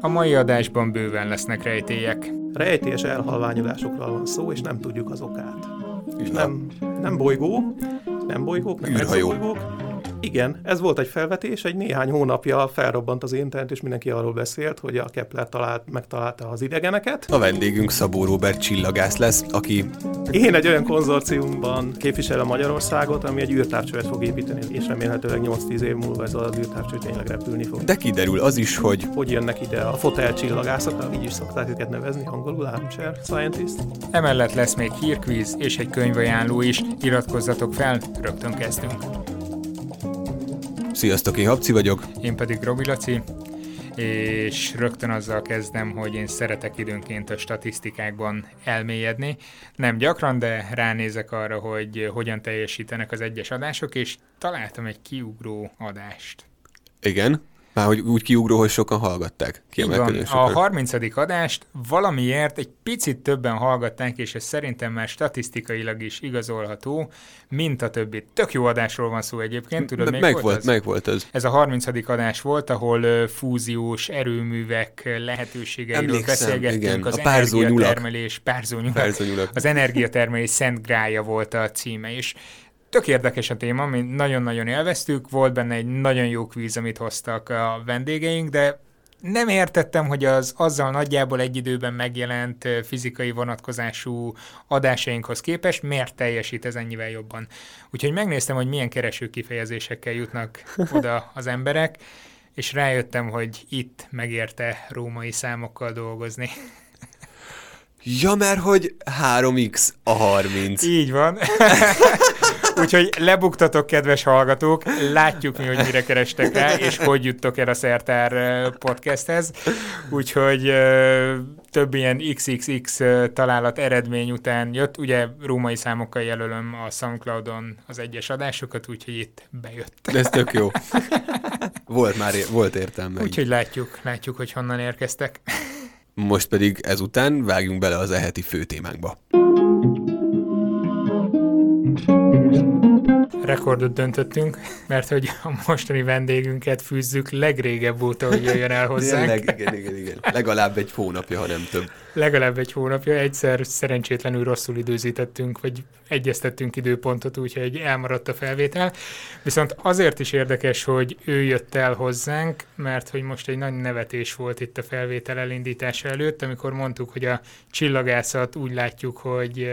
A mai adásban bőven lesznek rejtélyek. Rejtélyes elhalványulásokról van szó, és nem tudjuk az okát. És nem, nem bolygó, nem bolygók, nem bolygók, igen, ez volt egy felvetés, egy néhány hónapja felrobbant az internet, és mindenki arról beszélt, hogy a Kepler talált, megtalálta az idegeneket. A vendégünk Szabó Robert csillagász lesz, aki... Én egy olyan konzorciumban képviselem Magyarországot, ami egy űrtávcsövet fog építeni, és remélhetőleg 8-10 év múlva ez az űrtávcső tényleg repülni fog. De kiderül az is, hogy... Hogy jönnek ide a fotel csillagászok, így is szokták őket nevezni, angolul armchair scientist. Emellett lesz még hírkvíz és egy könyvajánló is. Iratkozzatok fel, rögtön kezdünk. Sziasztok, én Habci vagyok. Én pedig Robi Laci, és rögtön azzal kezdem, hogy én szeretek időnként a statisztikákban elmélyedni. Nem gyakran, de ránézek arra, hogy hogyan teljesítenek az egyes adások, és találtam egy kiugró adást. Igen? Már hogy úgy kiugró, hogy sokan hallgatták. Van. A 30. adást valamiért egy picit többen hallgatták, és ez szerintem már statisztikailag is igazolható, mint a többi. Tök jó adásról van szó egyébként, tudod, meg, meg volt, volt, meg volt ez. Ez a 30. adás volt, ahol fúziós erőművek lehetőségeiről Emlékszem, beszélgettünk. Igen. Az a energiatermelés, párzónyulak, az energiatermelés szent grája volt a címe, és Tök érdekes a téma, mi nagyon-nagyon élveztük, volt benne egy nagyon jó kvíz, amit hoztak a vendégeink, de nem értettem, hogy az azzal nagyjából egy időben megjelent fizikai vonatkozású adásainkhoz képest miért teljesít ez ennyivel jobban. Úgyhogy megnéztem, hogy milyen kereső kifejezésekkel jutnak oda az emberek, és rájöttem, hogy itt megérte római számokkal dolgozni. Ja, mert hogy 3x a 30. Így van. Úgyhogy lebuktatok, kedves hallgatók, látjuk mi, hogy mire kerestek rá, és hogy juttok el a Szertár podcasthez. Úgyhogy több ilyen XXX találat eredmény után jött. Ugye római számokkal jelölöm a SoundCloudon az egyes adásokat, úgyhogy itt bejött. De ez tök jó. Volt már, volt értelme. Úgyhogy látjuk, látjuk, hogy honnan érkeztek. Most pedig ezután vágjunk bele az eheti főtémánkba. Rekordot döntöttünk, mert hogy a mostani vendégünket fűzzük legrégebb óta, hogy jöjjön el hozzánk. Leg, igen, igen, igen. Legalább egy hónapja, ha nem több. Legalább egy hónapja. Egyszer szerencsétlenül rosszul időzítettünk, vagy egyeztettünk időpontot, úgyhogy elmaradt a felvétel. Viszont azért is érdekes, hogy ő jött el hozzánk, mert hogy most egy nagy nevetés volt itt a felvétel elindítása előtt, amikor mondtuk, hogy a csillagászat úgy látjuk, hogy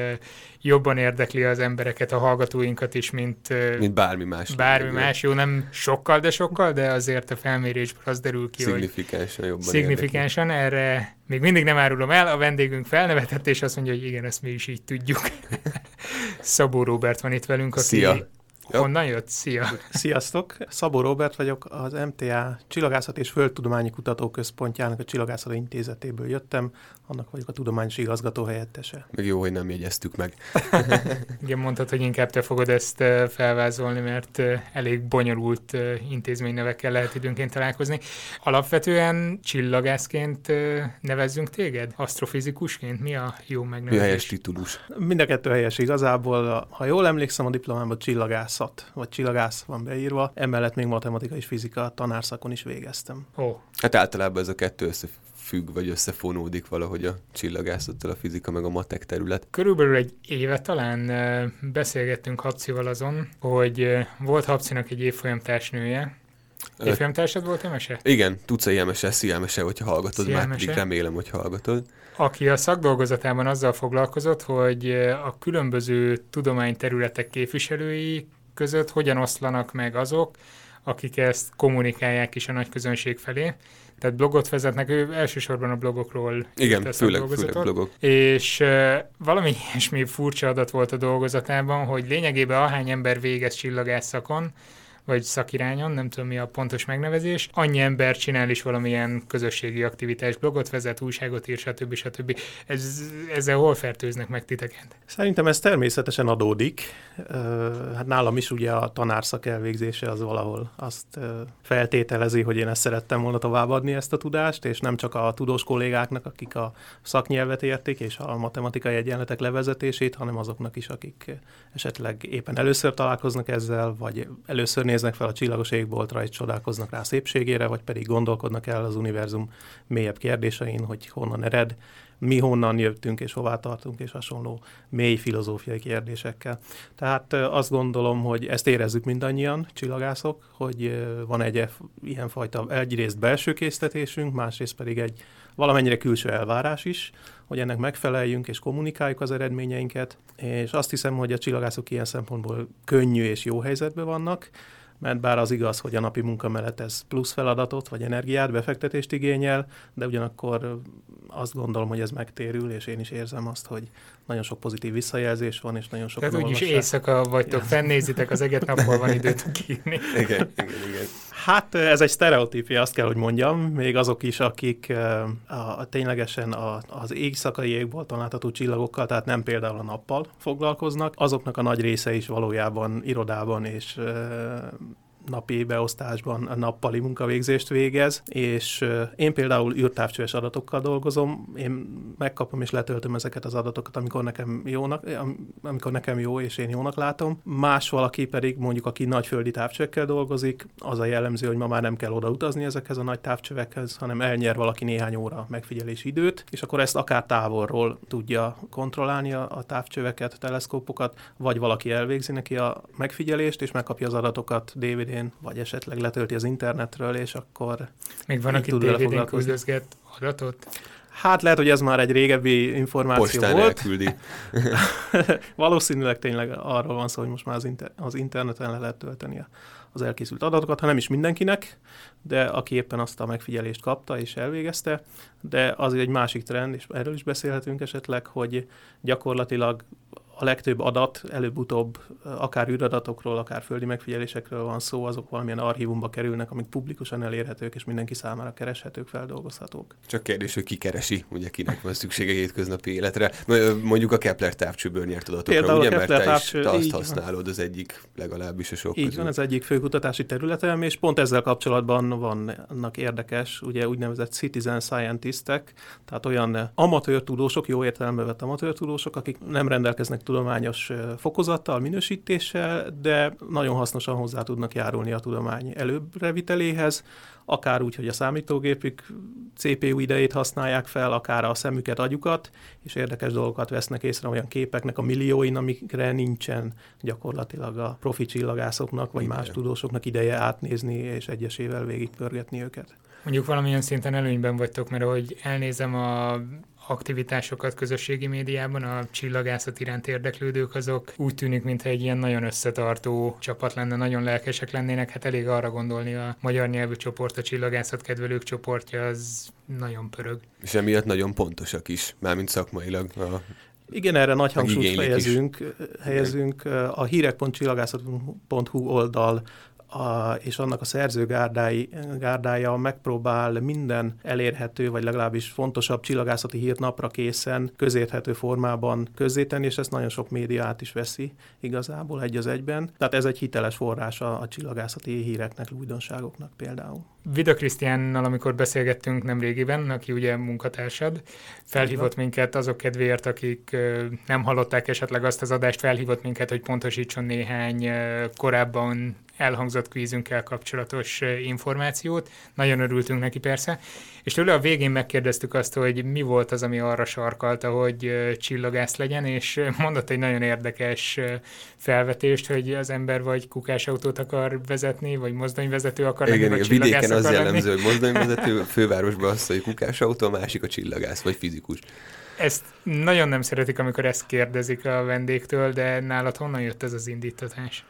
jobban érdekli az embereket, a hallgatóinkat is, mint, mint bármi más. Bármi igen. más, jó, nem sokkal, de sokkal, de azért a felmérésből az derül ki, Szignifikánsan hogy jobban Szignifikánsan, érdekli. erre még mindig nem árulom el, a vendégünk felnevetett, és azt mondja, hogy igen, ezt mi is így tudjuk. Szabó Robert van itt velünk, aki Szia. Honnan jött? Szia! Sziasztok! Szabó Robert vagyok, az MTA Csillagászat és Földtudományi Kutatóközpontjának a Csillagászati Intézetéből jöttem, annak vagyok a tudományos igazgató helyettese. Meg jó, hogy nem jegyeztük meg. Igen, mondtad, hogy inkább te fogod ezt felvázolni, mert elég bonyolult intézménynevekkel lehet időnként találkozni. Alapvetően csillagászként nevezzünk téged? Asztrofizikusként? Mi a jó megnevezés? Mi a helyes titulus? Mind a kettő helyes igazából. Ha jól emlékszem, a diplomámban csillagászat, vagy csillagász van beírva. Emellett még matematika és fizika tanárszakon is végeztem. Ó. Oh. Hát általában ez a kettő összefügg függ, vagy összefonódik valahogy a csillagászattal a fizika meg a matek terület. Körülbelül egy éve talán beszélgettünk Habcival azon, hogy volt Habcinak egy évfolyam társnője, Évfolyamtársad volt Emese? Igen, tudsz a Emese, szia Emese, hogyha hallgatod, már pedig remélem, hogy hallgatod. Aki a szakdolgozatában azzal foglalkozott, hogy a különböző tudományterületek képviselői között hogyan oszlanak meg azok, akik ezt kommunikálják is a nagy közönség felé tehát blogot vezetnek, ő elsősorban a blogokról Igen, főleg, főleg blogok. És uh, valami ilyesmi furcsa adat volt a dolgozatában, hogy lényegében ahány ember végez csillagászakon, vagy szakirányon, nem tudom mi a pontos megnevezés. Annyi ember csinál is valamilyen közösségi aktivitás, blogot vezet, újságot ír, stb. stb. Ez, ezzel hol fertőznek meg titeket? Szerintem ez természetesen adódik. Hát nálam is ugye a tanárszak elvégzése az valahol azt feltételezi, hogy én ezt szerettem volna továbbadni ezt a tudást, és nem csak a tudós kollégáknak, akik a szaknyelvet értik, és a matematikai egyenletek levezetését, hanem azoknak is, akik esetleg éppen először találkoznak ezzel, vagy először néznek fel a csillagos égboltra, és csodálkoznak rá szépségére, vagy pedig gondolkodnak el az univerzum mélyebb kérdésein, hogy honnan ered, mi honnan jöttünk és hová tartunk, és hasonló mély filozófiai kérdésekkel. Tehát azt gondolom, hogy ezt érezzük mindannyian, csillagászok, hogy van egy ilyenfajta egyrészt belső késztetésünk, másrészt pedig egy valamennyire külső elvárás is, hogy ennek megfeleljünk és kommunikáljuk az eredményeinket, és azt hiszem, hogy a csillagászok ilyen szempontból könnyű és jó helyzetben vannak, mert bár az igaz, hogy a napi munka mellett ez plusz feladatot vagy energiát, befektetést igényel, de ugyanakkor azt gondolom, hogy ez megtérül, és én is érzem azt, hogy nagyon sok pozitív visszajelzés van, és nagyon sok Tehát úgyis éjszaka vagytok, ja. fennézitek, az eget nappal van időt kírni. igen, igen, igen. Hát ez egy sztereotípia, azt kell, hogy mondjam, még azok is, akik a, a, ténylegesen a, az éjszakai égbolton látható csillagokkal, tehát nem például a nappal foglalkoznak, azoknak a nagy része is valójában irodában és napi beosztásban a nappali munkavégzést végez, és én például űrtávcsöves adatokkal dolgozom, én megkapom és letöltöm ezeket az adatokat, amikor nekem jónak, amikor nekem jó, és én jónak látom. Más valaki pedig mondjuk, aki nagy földi távcsövekkel dolgozik, az a jellemző, hogy ma már nem kell oda utazni ezekhez a nagy távcsövekhez, hanem elnyer valaki néhány óra megfigyelési időt, és akkor ezt akár távolról tudja kontrollálni a, a távcsöveket, teleszkópokat, vagy valaki elvégzi neki a megfigyelést, és megkapja az adatokat DVD DVD-n, vagy esetleg letölti az internetről, és akkor... Még van, aki DVD-n küldözget adatot? Hát lehet, hogy ez már egy régebbi információ Postán volt. elküldi. Valószínűleg tényleg arról van szó, hogy most már az, inter- az interneten le lehet tölteni a, az elkészült adatokat, ha nem is mindenkinek, de aki éppen azt a megfigyelést kapta és elvégezte, de az egy másik trend, és erről is beszélhetünk esetleg, hogy gyakorlatilag a legtöbb adat előbb-utóbb akár űradatokról, akár földi megfigyelésekről van szó, azok valamilyen archívumba kerülnek, amik publikusan elérhetők, és mindenki számára kereshetők, feldolgozhatók. Csak kérdés, hogy ki keresi, ugye kinek van szüksége hétköznapi életre. Mondjuk a Kepler távcsőből nyert adatokra, Például ugye, a Kepler mert te távcső, is te azt használod, az egyik legalábbis a sok Így közül. van, ez egyik fő kutatási területem, és pont ezzel kapcsolatban vannak érdekes, ugye úgynevezett citizen scientistek, tehát olyan amatőr tudósok, jó értelembe vett amatőr tudósok, akik nem rendelkeznek tudományos fokozattal, minősítéssel, de nagyon hasznosan hozzá tudnak járulni a tudomány előbreviteléhez, akár úgy, hogy a számítógépük CPU idejét használják fel, akár a szemüket, agyukat, és érdekes dolgokat vesznek észre olyan képeknek a millióin, amikre nincsen gyakorlatilag a profi csillagászoknak, vagy más tudósoknak ideje átnézni és egyesével végigpörgetni őket. Mondjuk valamilyen szinten előnyben vagytok, mert ahogy elnézem a aktivitásokat közösségi médiában, a csillagászat iránt érdeklődők azok úgy tűnik, mintha egy ilyen nagyon összetartó csapat lenne, nagyon lelkesek lennének, hát elég arra gondolni a magyar nyelvű csoport, a csillagászat kedvelők csoportja, az nagyon pörög. És emiatt nagyon pontosak is, mármint szakmailag a igen, erre nagy hangsúlyt helyezünk, helyezünk. A hírek.csillagászat.hu oldal a, és annak a szerzőgárdái, gárdája megpróbál minden elérhető, vagy legalábbis fontosabb csillagászati hírt napra készen, közérthető formában közzétenni, és ezt nagyon sok média át is veszi igazából egy az egyben. Tehát ez egy hiteles forrás a, a csillagászati híreknek, újdonságoknak például. Vida Krisztiánnal, amikor beszélgettünk nem régiben, aki ugye munkatársad, felhívott minket azok kedvéért, akik nem hallották esetleg azt az adást, felhívott minket, hogy pontosítson néhány korábban elhangzott kvízünkkel kapcsolatos információt. Nagyon örültünk neki persze. És tőle a végén megkérdeztük azt, hogy mi volt az, ami arra sarkalta, hogy csillagász legyen, és mondott egy nagyon érdekes felvetést, hogy az ember vagy kukásautót akar vezetni, vagy mozdonyvezető akar lenni, vagy vidéken az jellemző, hogy mozdonyvezető, fővárosban az, hogy kukásautó, a másik a csillagász, vagy fizikus. Ezt nagyon nem szeretik, amikor ezt kérdezik a vendégtől, de nálad honnan jött ez az indítatás?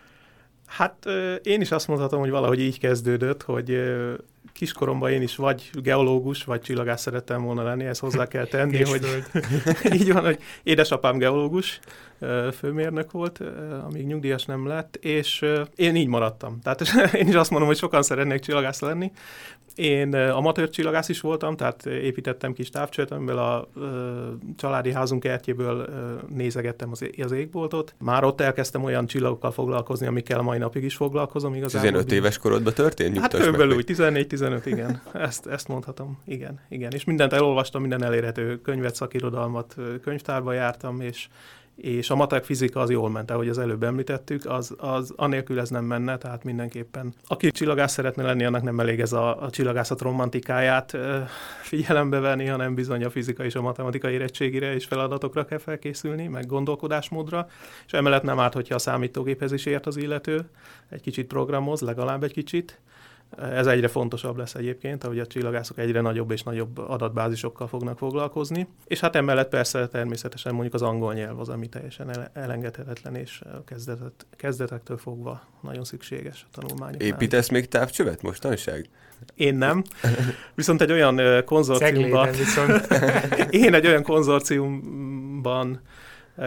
Hát én is azt mondhatom, hogy valahogy így kezdődött, hogy kiskoromban én is vagy geológus, vagy csillagász szerettem volna lenni, ezt hozzá kell tenni, hogy így van, hogy édesapám geológus, főmérnök volt, amíg nyugdíjas nem lett, és én így maradtam. Tehát én is azt mondom, hogy sokan szeretnék csillagász lenni, én amatőr csillagász is voltam, tehát építettem kis távcsőt, amiből a családi házunk kertjéből nézegettem az, az égboltot. Már ott elkezdtem olyan csillagokkal foglalkozni, amikkel a mai napig is foglalkozom. Igazából. 15 éves korodban történt? Hát körülbelül úgy, 14-15, igen. Ezt, ezt mondhatom. Igen, igen. És mindent elolvastam, minden elérhető könyvet, szakirodalmat, könyvtárba jártam, és és a matek fizika az jól ment, ahogy az előbb említettük, az, az anélkül ez nem menne, tehát mindenképpen. Aki csillagász szeretne lenni, annak nem elég ez a, a csillagászat romantikáját figyelembe venni, hanem bizony a fizika és a matematika érettségire és feladatokra kell felkészülni, meg gondolkodásmódra, és emellett nem árt, hogyha a számítógéphez is ért az illető, egy kicsit programoz, legalább egy kicsit, ez egyre fontosabb lesz egyébként, ahogy a csillagászok egyre nagyobb és nagyobb adatbázisokkal fognak foglalkozni. És hát emellett persze természetesen mondjuk az angol nyelv az, ami teljesen elengedhetetlen, és kezdetet, kezdetektől fogva nagyon szükséges a tanulmány. Építesz még távcsövet mostanság? Én nem. Viszont egy olyan konzorciumban... én egy olyan konzorciumban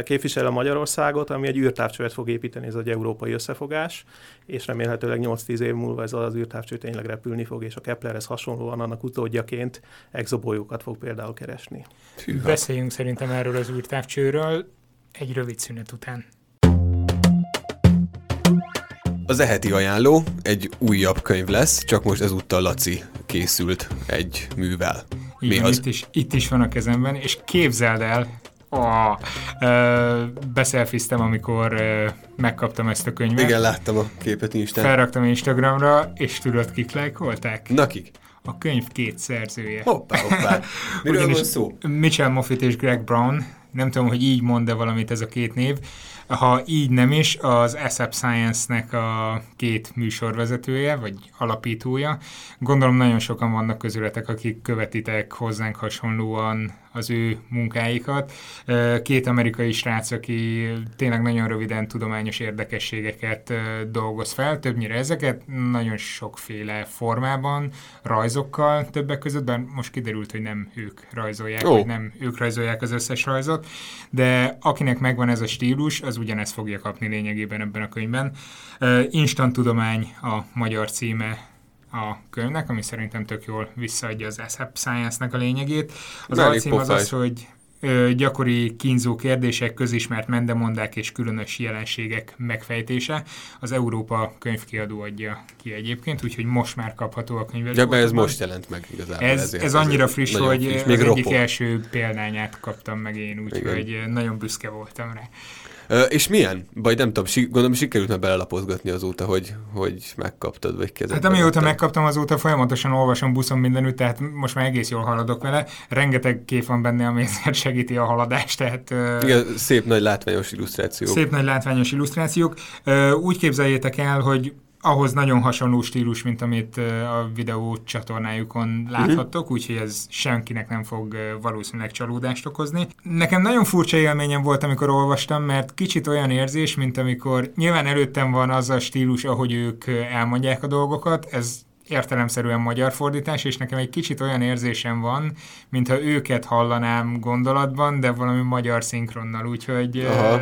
képviselem Magyarországot, ami egy űrtávcsövet fog építeni, ez egy európai összefogás, és remélhetőleg 8-10 év múlva ez az űrtávcső tényleg repülni fog, és a Keplerhez hasonlóan annak utódjaként exobolyókat fog például keresni. Hűha. Beszéljünk szerintem erről az űrtávcsőről egy rövid szünet után. Az eheti ajánló egy újabb könyv lesz, csak most ezúttal Laci készült egy művel. Mi az? Itt is, itt is van a kezemben, és képzeld el, Oh, ö, beszelfiztem, amikor ö, megkaptam ezt a könyvet. Igen, láttam a képet Instán. Felraktam Instagramra, és tudod, kik lájkolták? Na kik? A könyv két szerzője. Hoppá, hoppá. Miről van szó? Mitchell Moffitt és Greg Brown. Nem tudom, hogy így mond-e valamit ez a két név. Ha így nem is, az ASAP Science-nek a két műsorvezetője, vagy alapítója. Gondolom nagyon sokan vannak közületek, akik követitek hozzánk hasonlóan az ő munkáikat. Két amerikai srác, aki tényleg nagyon röviden tudományos érdekességeket dolgoz fel, többnyire ezeket nagyon sokféle formában, rajzokkal többek között, bár most kiderült, hogy nem ők rajzolják, oh. vagy nem ők rajzolják az összes rajzot, de akinek megvan ez a stílus, az ugyanezt fogja kapni lényegében ebben a könyvben. Instant tudomány a magyar címe a könyvnek, ami szerintem tök jól visszaadja az ASAP Science-nek a lényegét. Az alcím az az, hogy gyakori kínzó kérdések, közismert mendemondák és különös jelenségek megfejtése. Az Európa könyvkiadó adja ki egyébként, úgyhogy most már kapható a könyv. Ja, ez most jelent meg igazából. Ez, ez annyira friss, hogy friss. Még az egyik első példányát kaptam meg én, úgyhogy nagyon büszke voltam rá. És milyen? Vagy nem tudom, gondolom sikerült már belelapozgatni azóta, hogy, hogy megkaptad, vagy kezedbe. Hát amióta megkaptam azóta folyamatosan olvasom buszon mindenütt, tehát most már egész jól haladok vele. Rengeteg kép van benne, ami segíti a haladást. Tehát, Igen, szép nagy látványos illusztrációk. Szép nagy látványos illusztrációk. Úgy képzeljétek el, hogy ahhoz nagyon hasonló stílus, mint amit a videó csatornájukon láthattok, uh-huh. úgyhogy ez senkinek nem fog valószínűleg csalódást okozni. Nekem nagyon furcsa élményem volt, amikor olvastam, mert kicsit olyan érzés, mint amikor nyilván előttem van az a stílus, ahogy ők elmondják a dolgokat, ez értelemszerűen magyar fordítás, és nekem egy kicsit olyan érzésem van, mintha őket hallanám gondolatban, de valami magyar szinkronnal, úgyhogy Aha.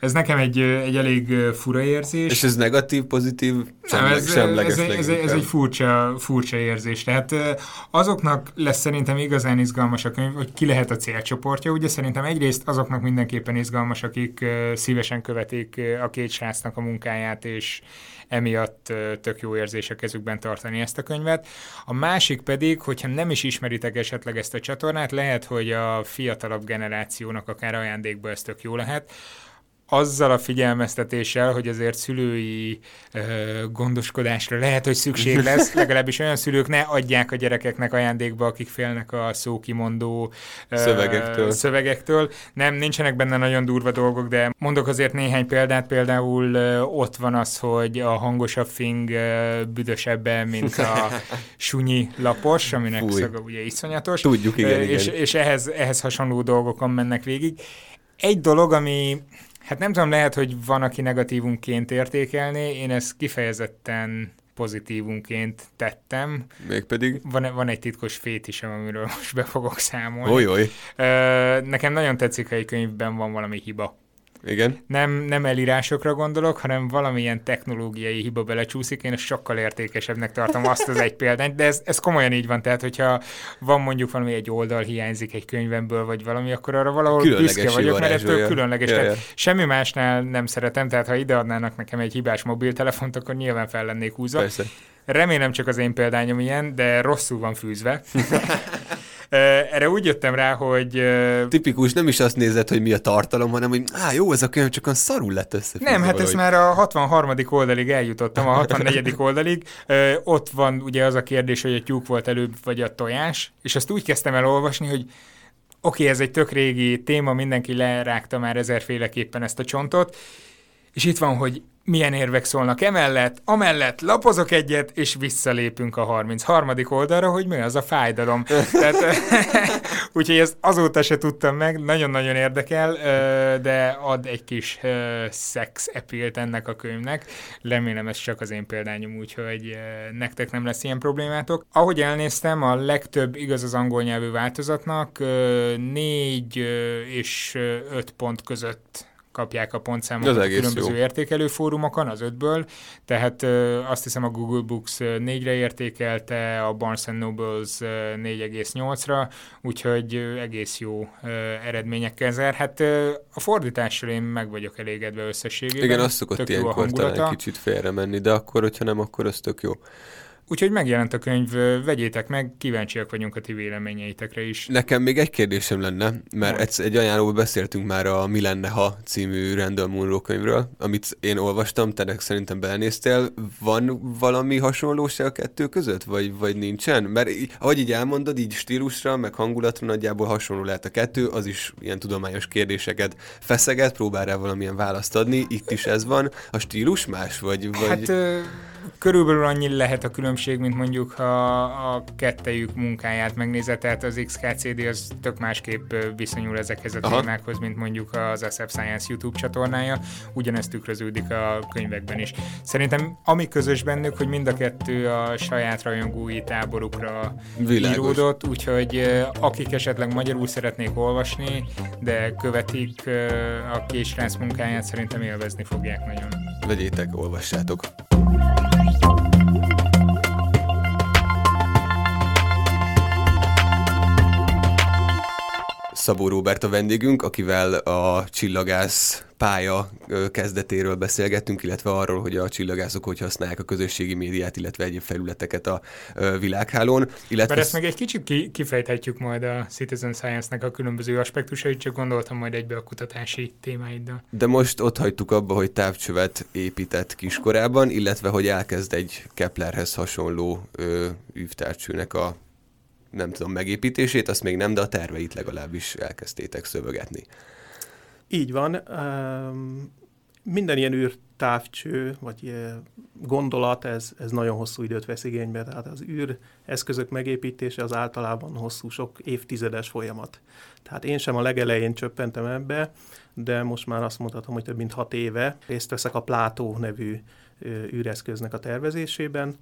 Ez nekem egy, egy elég fura érzés. És ez negatív, pozitív, semleg, ez, semleges ez, ez, ez, egy furcsa, furcsa érzés. Tehát azoknak lesz szerintem igazán izgalmas a könyv, hogy ki lehet a célcsoportja. Ugye szerintem egyrészt azoknak mindenképpen izgalmas, akik szívesen követik a két srácnak a munkáját, és emiatt tök jó érzés a kezükben tartani ezt a könyvet. A másik pedig, hogyha nem is ismeritek esetleg ezt a csatornát, lehet, hogy a fiatalabb generációnak akár ajándékba ez tök jó lehet, azzal a figyelmeztetéssel, hogy azért szülői ö, gondoskodásra lehet, hogy szükség lesz, legalábbis olyan szülők ne adják a gyerekeknek ajándékba, akik félnek a szókimondó ö, szövegektől. szövegektől. Nem, nincsenek benne nagyon durva dolgok, de mondok azért néhány példát, például ö, ott van az, hogy a hangosabb fing ö, büdösebben, mint a sunyi lapos, aminek Fúj. szaga ugye iszonyatos. Tudjuk, igen, és, igen. és ehhez, ehhez hasonló dolgokon mennek végig. Egy dolog, ami Hát nem tudom, lehet, hogy van, aki negatívunként értékelné, én ezt kifejezetten pozitívunként tettem. Mégpedig? Van, van egy titkos fétisem, amiről most be fogok számolni. Oly, oly. Nekem nagyon tetszik, ha egy könyvben van valami hiba. Igen. Nem, nem elírásokra gondolok, hanem valamilyen technológiai hiba belecsúszik, én sokkal értékesebbnek tartom azt az egy példányt, de ez, ez komolyan így van, tehát hogyha van mondjuk valami egy oldal hiányzik egy könyvemből, vagy valami, akkor arra valahol különleges büszke vagyok, mert ettől különleges. Ja, ja. Semmi másnál nem szeretem, tehát ha ideadnának nekem egy hibás mobiltelefont, akkor nyilván fel lennék húzva. Persze. Remélem csak az én példányom ilyen, de rosszul van fűzve. Erre úgy jöttem rá, hogy... Tipikus, nem is azt nézed, hogy mi a tartalom, hanem hogy á, jó, ez a könyv csak a szarul lett össze. Nem, hát ez már a 63. oldalig eljutottam, a 64. oldalig. Ott van ugye az a kérdés, hogy a tyúk volt előbb, vagy a tojás, és azt úgy kezdtem el olvasni, hogy oké, okay, ez egy tök régi téma, mindenki lerágta már ezerféleképpen ezt a csontot, és itt van, hogy milyen érvek szólnak emellett, amellett lapozok egyet, és visszalépünk a 33. oldalra, hogy mi az a fájdalom. Tehát, úgyhogy ezt azóta se tudtam meg, nagyon-nagyon érdekel, de ad egy kis szex epilt ennek a könyvnek. Remélem ez csak az én példányom, úgyhogy nektek nem lesz ilyen problémátok. Ahogy elnéztem, a legtöbb igaz az angol nyelvű változatnak négy és öt pont között kapják a pontszámokat a különböző jó. értékelő fórumokon, az ötből, tehát azt hiszem a Google Books négyre értékelte, a Barnes Nobles 4,8-ra, úgyhogy egész jó eredményekkel zár. Hát a fordítással én meg vagyok elégedve összességében. Igen, azt szokott ilyenkor talán kicsit félre menni, de akkor, hogyha nem, akkor az tök jó. Úgyhogy megjelent a könyv, vegyétek meg, kíváncsiak vagyunk a ti véleményeitekre is. Nekem még egy kérdésem lenne, mert egy, egy ajánlóban beszéltünk már a Mi lenne, ha című Randall Munro könyvről, amit én olvastam, te szerintem belenéztél. Van valami hasonlóság a kettő között, vagy, vagy nincsen? Mert ahogy így elmondod, így stílusra, meg hangulatra nagyjából hasonló lehet a kettő, az is ilyen tudományos kérdéseket feszeget, próbál rá valamilyen választ adni, itt is ez van. A stílus más, vagy... vagy... Hát, ö- körülbelül annyi lehet a különbség, mint mondjuk ha a kettejük munkáját megnézed, tehát az XKCD az tök másképp viszonyul ezekhez a Aha. témákhoz, mint mondjuk az SF Science YouTube csatornája, ugyanezt tükröződik a könyvekben is. Szerintem ami közös bennük, hogy mind a kettő a saját rajongói táborukra Világos. íródott, úgyhogy akik esetleg magyarul szeretnék olvasni, de követik a késránc munkáját, szerintem élvezni fogják nagyon. Vegyétek, olvassátok. Szabó Róbert a vendégünk, akivel a csillagász pálya kezdetéről beszélgettünk, illetve arról, hogy a csillagászok hogy használják a közösségi médiát, illetve egyéb felületeket a világhálón. Illetve Mert ezt meg egy kicsit kifejthetjük majd a Citizen Science-nek a különböző aspektusait, csak gondoltam majd egybe a kutatási témáiddal. De most ott hagytuk abba, hogy távcsövet épített kiskorában, illetve hogy elkezd egy Keplerhez hasonló ö, üvtárcsőnek a nem tudom, megépítését, azt még nem, de a terveit legalábbis elkezdtétek szövegetni. Így van. Minden ilyen űrtávcső, vagy gondolat, ez, ez nagyon hosszú időt vesz igénybe. Tehát az űr eszközök megépítése az általában hosszú, sok évtizedes folyamat. Tehát én sem a legelején csöppentem ebbe, de most már azt mondhatom, hogy több mint hat éve részt veszek a Plátó nevű űreszköznek a tervezésében,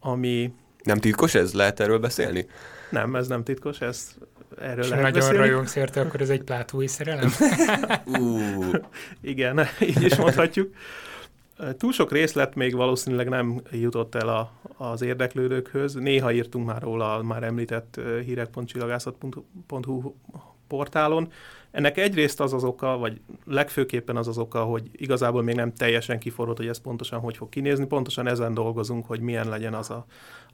ami... Nem titkos ez? Lehet erről beszélni? Nem, ez nem titkos, ez erről És lehet nagyon beszélni. rajongsz érte, akkor ez egy plátói szerelem? uh. Igen, így is mondhatjuk. Túl sok részlet még valószínűleg nem jutott el a, az érdeklődőkhöz. Néha írtunk már róla a már említett hírek.csillagászat.hu portálon. Ennek egyrészt az az oka, vagy legfőképpen az az oka, hogy igazából még nem teljesen kiforrott, hogy ez pontosan hogy fog kinézni. Pontosan ezen dolgozunk, hogy milyen legyen az a,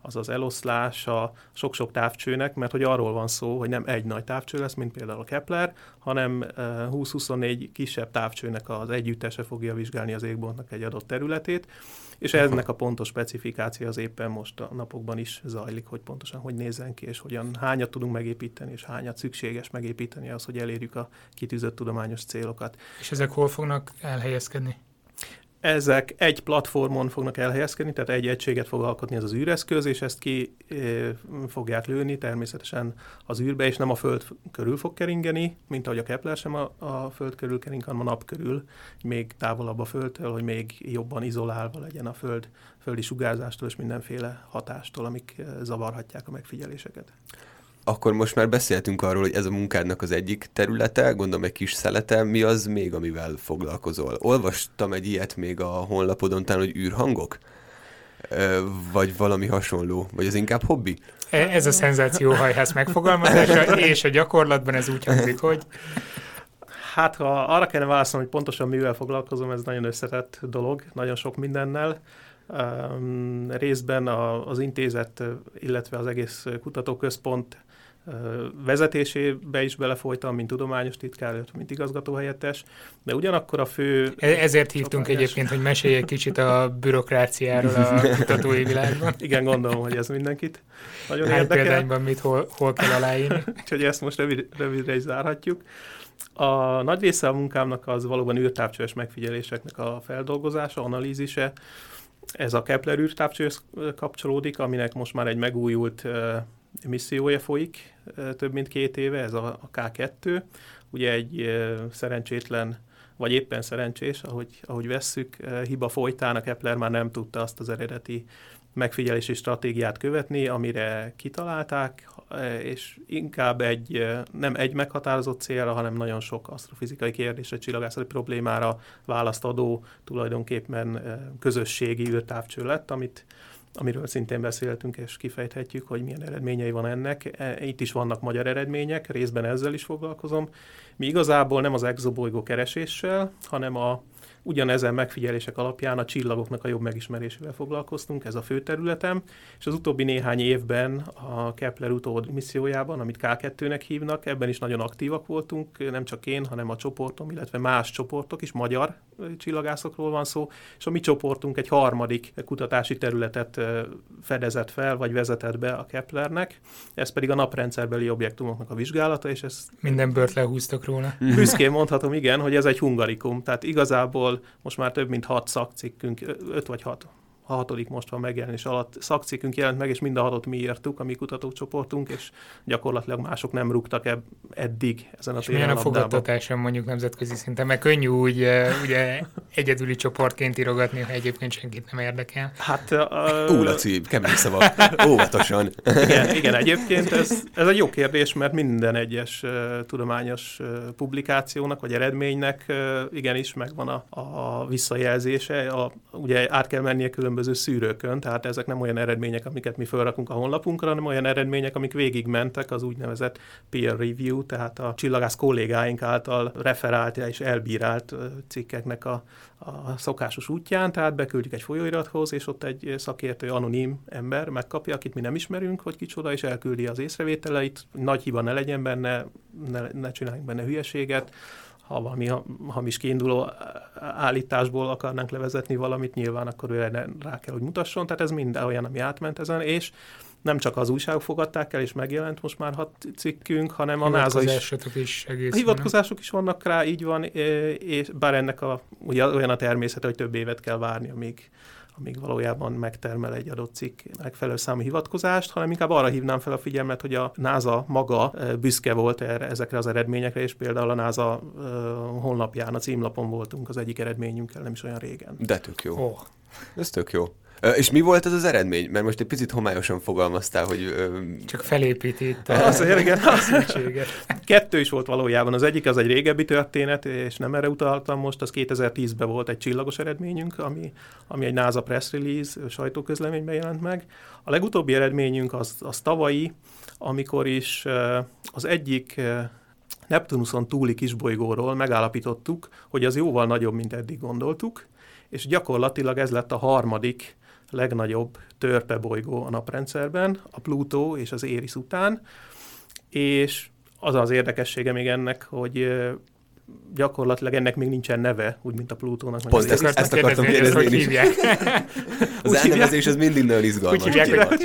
az, az eloszlás a sok-sok távcsőnek, mert hogy arról van szó, hogy nem egy nagy távcső lesz, mint például a Kepler, hanem 20-24 eh, kisebb távcsőnek az együttese fogja vizsgálni az égboltnak egy adott területét, és ennek a pontos specifikáció az éppen most a napokban is zajlik, hogy pontosan hogy nézzen ki, és hogyan hányat tudunk megépíteni, és hányat szükséges megépíteni az, hogy elérjük a kitűzött tudományos célokat. És ezek hol fognak elhelyezkedni? Ezek egy platformon fognak elhelyezkedni, tehát egy egységet fog alkotni ez az űreszköz, és ezt ki fogják lőni természetesen az űrbe, és nem a Föld körül fog keringeni, mint ahogy a Kepler sem a, a Föld körül kering, hanem a nap körül, még távolabb a Földtől, hogy még jobban izolálva legyen a Föld földi sugárzástól és mindenféle hatástól, amik zavarhatják a megfigyeléseket. Akkor most már beszéltünk arról, hogy ez a munkádnak az egyik területe, gondolom egy kis szelete, mi az még, amivel foglalkozol? Olvastam egy ilyet még a honlapodon, talán, hogy űrhangok? Vagy valami hasonló? Vagy ez inkább hobbi? E, ez a szenzációhajház megfogalmazása, és a gyakorlatban ez úgy hangzik, hogy... Hát, ha arra kellene válaszolni, hogy pontosan mivel foglalkozom, ez nagyon összetett dolog, nagyon sok mindennel. Um, részben a, az intézet, illetve az egész kutatóközpont vezetésébe is belefolytam, mint tudományos titkár, mint igazgatóhelyettes, de ugyanakkor a fő... E- ezért hívtunk egyébként, hogy mesélj egy kicsit a bürokráciáról a kutatói világban. Igen, gondolom, hogy ez mindenkit nagyon Hány érdekel. példányban mit, hol, hol kell aláírni. Úgyhogy ezt most rövid, rövidre is zárhatjuk. A nagy része a munkámnak az valóban űrtávcsős megfigyeléseknek a feldolgozása, analízise. Ez a Kepler űrtávcsőhöz kapcsolódik, aminek most már egy megújult missziója folyik több mint két éve, ez a, a K2. Ugye egy szerencsétlen, vagy éppen szerencsés, ahogy, ahogy vesszük, hiba folytán a Kepler már nem tudta azt az eredeti megfigyelési stratégiát követni, amire kitalálták, és inkább egy, nem egy meghatározott célra, hanem nagyon sok asztrofizikai kérdésre, csillagászati problémára választ adó tulajdonképpen közösségi űrtávcső lett, amit amiről szintén beszéltünk, és kifejthetjük, hogy milyen eredményei van ennek. E, itt is vannak magyar eredmények, részben ezzel is foglalkozom. Mi igazából nem az exobolygó kereséssel, hanem a Ugyanezen megfigyelések alapján a csillagoknak a jobb megismerésével foglalkoztunk, ez a fő területem, és az utóbbi néhány évben a Kepler utód missziójában, amit K2-nek hívnak, ebben is nagyon aktívak voltunk, nem csak én, hanem a csoportom, illetve más csoportok is, magyar csillagászokról van szó, és a mi csoportunk egy harmadik kutatási területet fedezett fel, vagy vezetett be a Keplernek, ez pedig a naprendszerbeli objektumoknak a vizsgálata, és ez... Minden bört lehúztak róla. Büszkén mondhatom, igen, hogy ez egy hungarikum, tehát igazából most már több mint hat szakcikkünk, öt vagy hat a hatodik most van megjelenés alatt. Szakcikkünk jelent meg, és mind a hatot mi írtuk, a mi kutatócsoportunk, és gyakorlatilag mások nem rúgtak ebb, eddig ezen a és milyen a fogadtatáson mondjuk nemzetközi szinten, mert könnyű úgy ugye egyedüli csoportként írogatni, ha egyébként senkit nem érdekel. Hát... Uh, Ú, Laci, kemény szava, óvatosan. igen, igen, egyébként ez, ez egy jó kérdés, mert minden egyes uh, tudományos uh, publikációnak, vagy eredménynek uh, igenis megvan a, a visszajelzése, a, ugye át kell mennie külön különböző szűrőkön, tehát ezek nem olyan eredmények, amiket mi felrakunk a honlapunkra, hanem olyan eredmények, amik végigmentek az úgynevezett peer review, tehát a csillagász kollégáink által referált és elbírált cikkeknek a, a szokásos útján, tehát beküldjük egy folyóirathoz, és ott egy szakértő anonim ember megkapja, akit mi nem ismerünk, hogy kicsoda, és elküldi az észrevételeit, nagy hiba ne legyen benne, ne, ne csináljunk benne hülyeséget, ha valami hamis kiinduló állításból akarnánk levezetni valamit, nyilván akkor ő rá kell, hogy mutasson. Tehát ez mind olyan, ami átment ezen, és nem csak az újságok fogadták el, és megjelent most már hat cikkünk, hanem a NASA is. is egész. A hivatkozások is vannak rá, így van, és bár ennek a, ugye olyan a természete, hogy több évet kell várni, amíg amíg valójában megtermel egy adott cikk megfelelő számú hivatkozást, hanem inkább arra hívnám fel a figyelmet, hogy a NASA maga büszke volt erre, ezekre az eredményekre, és például a NASA honlapján, a címlapon voltunk az egyik eredményünkkel nem is olyan régen. De tök jó. Oh. Ez tök jó. És mi volt ez az eredmény? Mert most egy picit homályosan fogalmaztál, hogy... Csak felépíti itt a az, igen, az Kettő is volt valójában. Az egyik az egy régebbi történet, és nem erre utaltam most, az 2010-ben volt egy csillagos eredményünk, ami, ami egy NASA press release sajtóközleményben jelent meg. A legutóbbi eredményünk az, az tavalyi, amikor is az egyik Neptunuson túli kisbolygóról megállapítottuk, hogy az jóval nagyobb, mint eddig gondoltuk, és gyakorlatilag ez lett a harmadik legnagyobb törpebolygó a naprendszerben, a Plutó és az Éris után, és az az érdekessége még ennek, hogy gyakorlatilag ennek még nincsen neve, úgy, mint a Plutónak. Pont ezt, ezt akartam kérdezni, hogy hívják. az elnevezés az mindig nagyon izgalmas. Úgy hívják, hogy,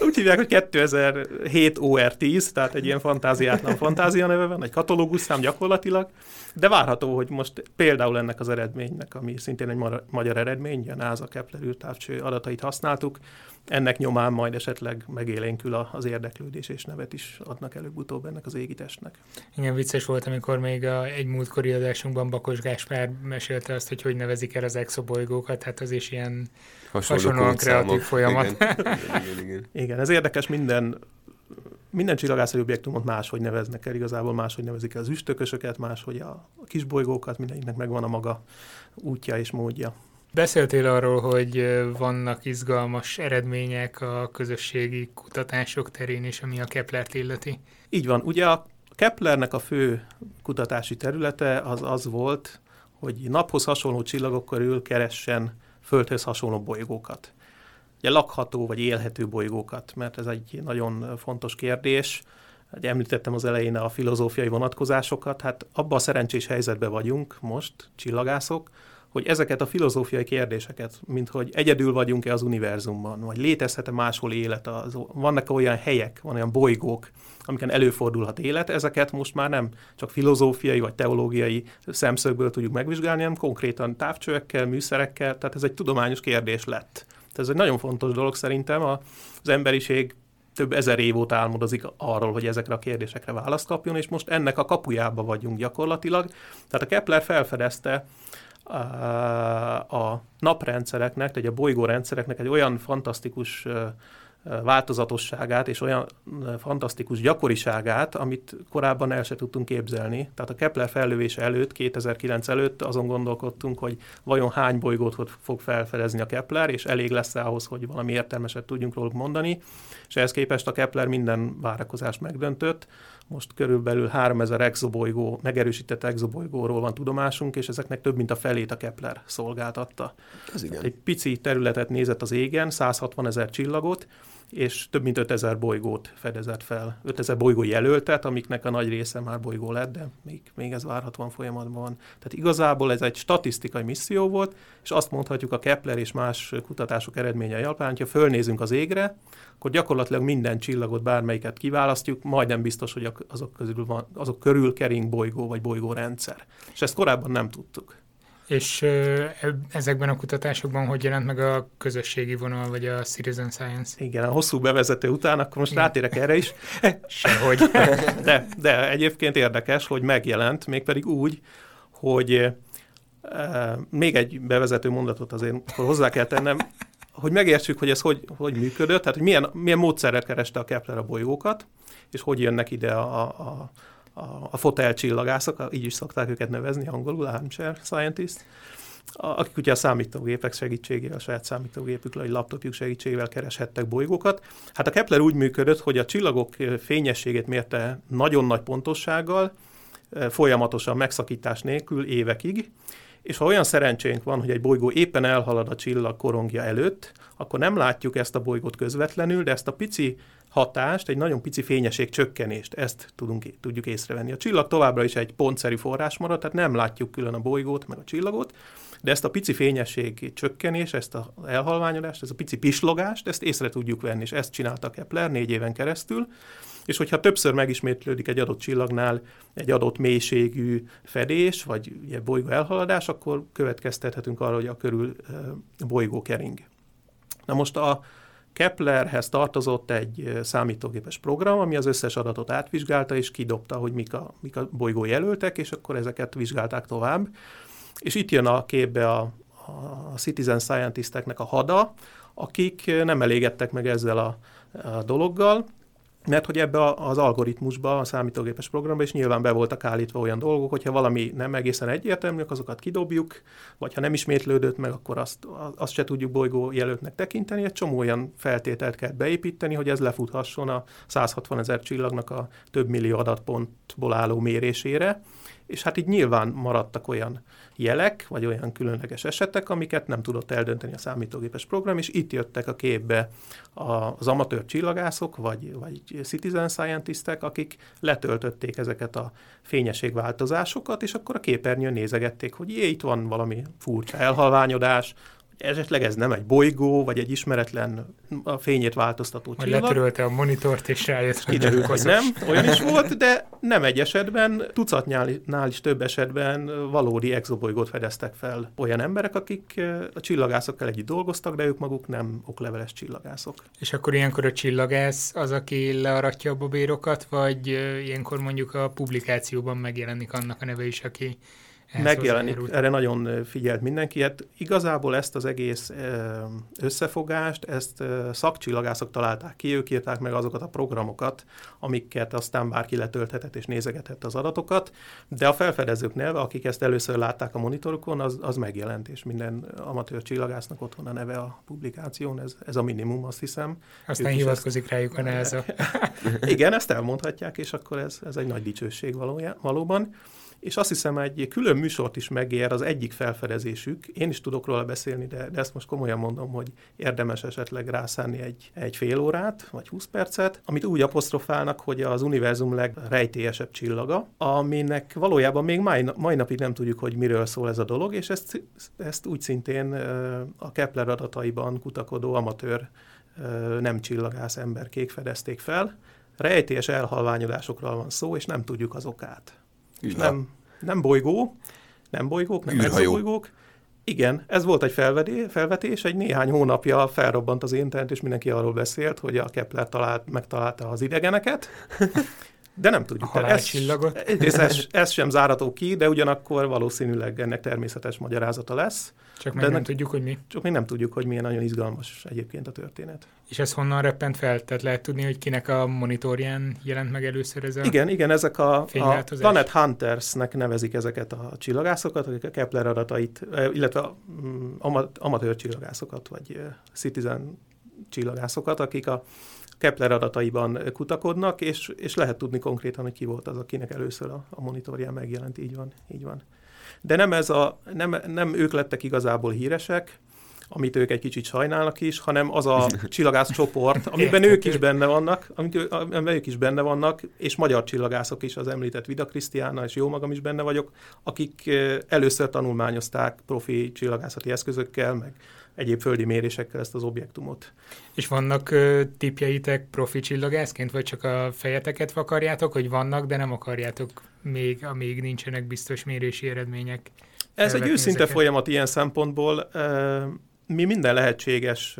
úgy hívják, hogy 2007 OR10, tehát egy ilyen fantáziátlan fantázia neve van, egy katalógus szám gyakorlatilag, de várható, hogy most például ennek az eredménynek, ami szintén egy magyar eredmény, a NASA Kepler űrtávcső adatait használtuk, ennek nyomán majd esetleg megélénkül az érdeklődés, és nevet is adnak előbb-utóbb ennek az égitestnek. Igen, vicces volt, amikor még a, egy múltkori adásunkban Bakos Gáspár mesélte azt, hogy hogy nevezik el az exobolygókat, hát az is ilyen hasonlóan kreatív folyamat. Igen. igen, igen, igen, ez érdekes, minden minden csillagászati objektumot máshogy neveznek el, igazából máshogy nevezik el az üstökösöket, máshogy a, a kisbolygókat, mindenkinek megvan a maga útja és módja. Beszéltél arról, hogy vannak izgalmas eredmények a közösségi kutatások terén is, ami a Keplert illeti. Így van. Ugye a Keplernek a fő kutatási területe az az volt, hogy naphoz hasonló csillagok körül keressen Földhöz hasonló bolygókat. Ugye lakható vagy élhető bolygókat, mert ez egy nagyon fontos kérdés. hogy említettem az elején a filozófiai vonatkozásokat, hát abban a szerencsés helyzetben vagyunk most, csillagászok, hogy ezeket a filozófiai kérdéseket, mint hogy egyedül vagyunk-e az univerzumban, vagy létezhet-e máshol élet, az, vannak olyan helyek, van olyan bolygók, amiken előfordulhat élet, ezeket most már nem csak filozófiai vagy teológiai szemszögből tudjuk megvizsgálni, hanem konkrétan távcsövekkel, műszerekkel, tehát ez egy tudományos kérdés lett. Tehát ez egy nagyon fontos dolog szerintem, az emberiség több ezer év óta álmodozik arról, hogy ezekre a kérdésekre választ kapjon, és most ennek a kapujába vagyunk gyakorlatilag. Tehát a Kepler felfedezte a naprendszereknek, tehát a bolygórendszereknek egy olyan fantasztikus változatosságát és olyan fantasztikus gyakoriságát, amit korábban el se tudtunk képzelni. Tehát a Kepler fellövése előtt, 2009 előtt azon gondolkodtunk, hogy vajon hány bolygót fog felfedezni a Kepler, és elég lesz ahhoz, hogy valami értelmeset tudjunk róluk mondani, és ehhez képest a Kepler minden várakozást megdöntött. Most körülbelül 3000 exobolygó, megerősített exobolygóról van tudomásunk, és ezeknek több mint a felét a Kepler szolgáltatta. Ez igen. Egy pici területet nézett az égen, 160 ezer csillagot, és több mint 5000 bolygót fedezett fel. 5000 bolygó jelöltet, amiknek a nagy része már bolygó lett, de még, még ez várhatóan folyamatban van. Tehát igazából ez egy statisztikai misszió volt, és azt mondhatjuk a Kepler és más kutatások eredményei alapján, hogyha fölnézünk az égre, akkor gyakorlatilag minden csillagot, bármelyiket kiválasztjuk, majdnem biztos, hogy azok, közül van, azok körül kering bolygó vagy bolygórendszer. És ezt korábban nem tudtuk. És ezekben a kutatásokban hogy jelent meg a közösségi vonal, vagy a citizen science? Igen, a hosszú bevezető után, akkor most Igen. rátérek erre is. Sehogy. De, de egyébként érdekes, hogy megjelent, mégpedig úgy, hogy e, még egy bevezető mondatot azért hozzá kell tennem, hogy megértsük, hogy ez hogy, hogy működött, tehát hogy milyen, milyen módszerrel kereste a Kepler a bolygókat, és hogy jönnek ide a, a, a, a fotel csillagászok, így is szokták őket nevezni angolul, armchair scientist, akik ugye a számítógépek segítségével, a saját számítógépükkel, vagy laptopjuk segítségével kereshettek bolygókat. Hát a Kepler úgy működött, hogy a csillagok fényességét mérte nagyon nagy pontossággal, folyamatosan megszakítás nélkül évekig, és ha olyan szerencsénk van, hogy egy bolygó éppen elhalad a csillag korongja előtt, akkor nem látjuk ezt a bolygót közvetlenül, de ezt a pici hatást, egy nagyon pici fényesség csökkenést, ezt tudunk, tudjuk észrevenni. A csillag továbbra is egy pontszerű forrás marad, tehát nem látjuk külön a bolygót, meg a csillagot, de ezt a pici fényesség csökkenés, ezt az elhalványodást, ezt a pici pislogást, ezt észre tudjuk venni, és ezt csinálta Kepler négy éven keresztül, és hogyha többször megismétlődik egy adott csillagnál egy adott mélységű fedés, vagy ugye bolygó elhaladás, akkor következtethetünk arra, hogy a körül bolygó kering. Na most a Keplerhez tartozott egy számítógépes program, ami az összes adatot átvizsgálta, és kidobta, hogy mik a, mik a bolygó jelöltek, és akkor ezeket vizsgálták tovább. És itt jön a képbe a, a citizen scientisteknek a hada, akik nem elégedtek meg ezzel a, a dologgal, mert hogy ebbe az algoritmusba, a számítógépes programba is nyilván be voltak állítva olyan dolgok, hogyha valami nem egészen egyértelmű, azokat kidobjuk, vagy ha nem ismétlődött meg, akkor azt, azt se tudjuk bolygó jelöltnek tekinteni. Egy csomó olyan feltételt kell beépíteni, hogy ez lefuthasson a 160 ezer csillagnak a több millió adatpontból álló mérésére és hát így nyilván maradtak olyan jelek, vagy olyan különleges esetek, amiket nem tudott eldönteni a számítógépes program, és itt jöttek a képbe az amatőr csillagászok, vagy, vagy citizen scientistek, akik letöltötték ezeket a fényességváltozásokat, és akkor a képernyőn nézegették, hogy jé, itt van valami furcsa elhalványodás, esetleg ez nem egy bolygó, vagy egy ismeretlen a fényét változtató csillag. letörölte a monitort, és rájött, hogy Kiderült, hogy nem, olyan is volt, de nem egy esetben, tucatnál is több esetben valódi exobolygót fedeztek fel olyan emberek, akik a csillagászokkal együtt dolgoztak, de ők maguk nem okleveles csillagászok. És akkor ilyenkor a csillagász az, aki learatja a babérokat, vagy ilyenkor mondjuk a publikációban megjelenik annak a neve is, aki megjelenik, erre nagyon figyelt mindenki. Hát igazából ezt az egész összefogást, ezt szakcsillagászok találták ki, ők írták meg azokat a programokat, amiket aztán bárki letölthetett és nézegetett az adatokat, de a felfedezők neve, akik ezt először látták a monitorokon, az, az megjelent, és minden amatőr csillagásznak otthon a neve a publikáción, ez, ez a minimum, azt hiszem. Aztán ők hivatkozik ezt... rájuk a NASA. Igen, ezt elmondhatják, és akkor ez, ez egy nagy dicsőség valójá, valóban. És azt hiszem egy külön műsort is megér az egyik felfedezésük. Én is tudok róla beszélni, de, de ezt most komolyan mondom, hogy érdemes esetleg rászánni egy, egy fél órát, vagy 20 percet, amit úgy apostrofálnak, hogy az univerzum legrejtélyesebb csillaga, aminek valójában még mai, mai napig nem tudjuk, hogy miről szól ez a dolog, és ezt, ezt úgy szintén a Kepler adataiban kutakodó amatőr nem csillagász emberkék fedezték fel. Rejtélyes elhalványodásokról van szó, és nem tudjuk az okát. Nem, nem bolygó, nem bolygók, nem bolygók. Igen, ez volt egy felvedé, felvetés, egy néhány hónapja felrobbant az internet, és mindenki arról beszélt, hogy a Kepler talált, megtalálta az idegeneket, de nem tudjuk. A. Ez, ez, ez sem zárható ki, de ugyanakkor valószínűleg ennek természetes magyarázata lesz. Csak még nem tudjuk, hogy mi. Csak még nem tudjuk, hogy milyen nagyon izgalmas egyébként a történet. És ez honnan reppent fel? Tehát lehet tudni, hogy kinek a monitorján jelent meg először ez a Igen, igen, ezek a, a Planet Huntersnek nevezik ezeket a csillagászokat, akik a Kepler adatait, illetve a, mm, amatőr csillagászokat, vagy citizen csillagászokat, akik a Kepler adataiban kutakodnak, és, és lehet tudni konkrétan, hogy ki volt az, akinek először a, a monitorján megjelent, így van, így van. De nem, ez a, nem, nem ők lettek igazából híresek, amit ők egy kicsit sajnálnak is, hanem az a csillagász csoport, amiben ők is benne vannak, amiben ők is benne vannak, és magyar csillagászok is, az említett Vida Krisztiána, és jó magam is benne vagyok, akik először tanulmányozták profi csillagászati eszközökkel, meg egyéb földi mérésekkel ezt az objektumot. És vannak uh, tipjeitek profi csillagászként, vagy csak a fejeteket vakarjátok, hogy vannak, de nem akarjátok még, amíg nincsenek biztos mérési eredmények? Ez egy őszinte ezeket? folyamat ilyen szempontból. Mi minden lehetséges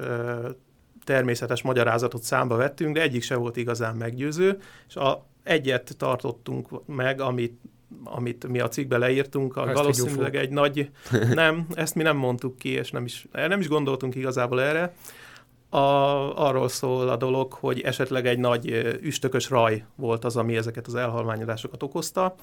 természetes magyarázatot számba vettünk, de egyik se volt igazán meggyőző, és a, egyet tartottunk meg, amit amit mi a cikkbe leírtunk, a valószínűleg egy nagy... Nem, ezt mi nem mondtuk ki, és nem is, nem is gondoltunk igazából erre. A, arról szól a dolog, hogy esetleg egy nagy üstökös raj volt az, ami ezeket az elhalványodásokat okozta,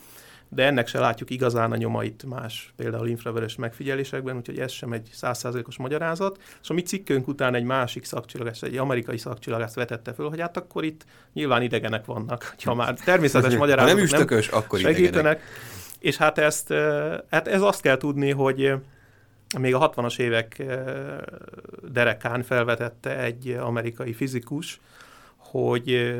de ennek se látjuk igazán a nyomait más, például infraveres megfigyelésekben, úgyhogy ez sem egy százszázalékos magyarázat. És a mi cikkünk után egy másik szakcsillagász, egy amerikai szakcsillagász vetette föl, hogy hát akkor itt nyilván idegenek vannak, ha már természetes magyarázatok nem, üstökös, nem akkor segítenek. Idegenek. És hát ezt, hát ez azt kell tudni, hogy még a 60-as évek derekán felvetette egy amerikai fizikus, hogy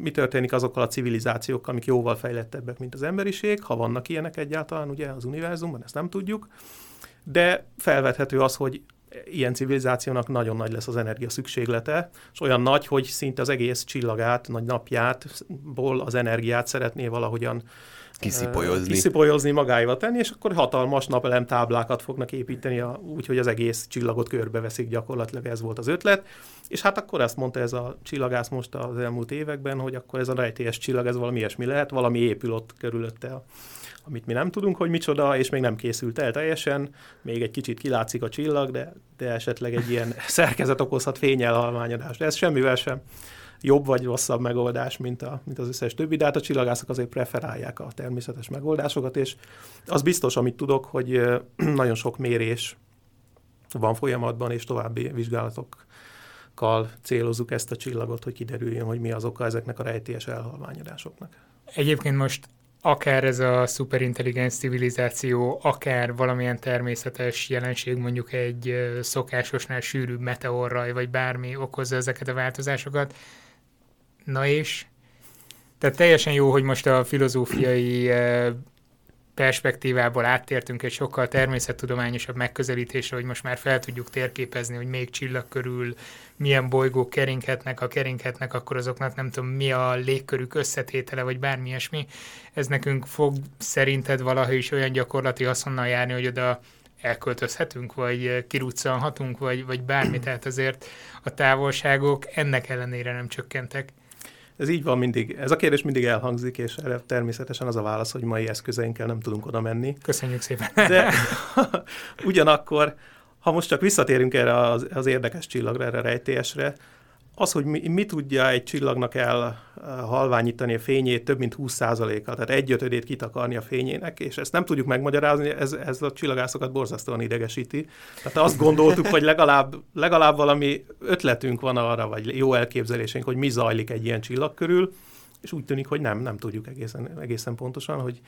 mi történik azokkal a civilizációkkal, amik jóval fejlettebbek, mint az emberiség, ha vannak ilyenek egyáltalán ugye az univerzumban, ezt nem tudjuk, de felvethető az, hogy ilyen civilizációnak nagyon nagy lesz az energia szükséglete, és olyan nagy, hogy szinte az egész csillagát, nagy napjátból az energiát szeretné valahogyan kiszipolyozni. kiszipolyozni, magáival tenni, és akkor hatalmas napelem táblákat fognak építeni, úgy, hogy az egész csillagot körbeveszik gyakorlatilag, ez volt az ötlet. És hát akkor ezt mondta ez a csillagász most az elmúlt években, hogy akkor ez a rejtélyes csillag, ez valami ilyesmi lehet, valami épül ott körülötte, amit mi nem tudunk, hogy micsoda, és még nem készült el teljesen, még egy kicsit kilátszik a csillag, de, de esetleg egy ilyen szerkezet okozhat fényelhalványodást. Ez semmivel sem jobb vagy rosszabb megoldás, mint, a, mint az összes többi, de hát a csillagászok azért preferálják a természetes megoldásokat, és az biztos, amit tudok, hogy nagyon sok mérés van folyamatban, és további vizsgálatokkal célozzuk ezt a csillagot, hogy kiderüljön, hogy mi az oka ezeknek a rejtélyes elhalványodásoknak. Egyébként most akár ez a szuperintelligens civilizáció, akár valamilyen természetes jelenség, mondjuk egy szokásosnál sűrűbb meteorraj, vagy bármi okozza ezeket a változásokat, Na és? Tehát teljesen jó, hogy most a filozófiai eh, perspektívából áttértünk egy sokkal természettudományosabb megközelítésre, hogy most már fel tudjuk térképezni, hogy még csillag körül milyen bolygók keringhetnek, ha keringhetnek, akkor azoknak nem tudom mi a légkörük összetétele, vagy bármi ilyesmi. Ez nekünk fog szerinted valaha is olyan gyakorlati haszonnal járni, hogy oda elköltözhetünk, vagy kiruccanhatunk, vagy, vagy bármi, tehát azért a távolságok ennek ellenére nem csökkentek. Ez így van mindig. Ez a kérdés mindig elhangzik, és erre természetesen az a válasz, hogy mai eszközeinkkel nem tudunk oda menni. Köszönjük szépen. De ugyanakkor, ha most csak visszatérünk erre az, az érdekes csillagra, erre a rejtélyesre, az, hogy mi, mi tudja egy csillagnak elhalványítani a fényét több mint 20%-kal, tehát egy ötödét kitakarni a fényének, és ezt nem tudjuk megmagyarázni, ez, ez a csillagászokat borzasztóan idegesíti. Tehát azt gondoltuk, hogy legalább, legalább valami ötletünk van arra, vagy jó elképzelésünk, hogy mi zajlik egy ilyen csillag körül, és úgy tűnik, hogy nem, nem tudjuk egészen, egészen pontosan, hogy,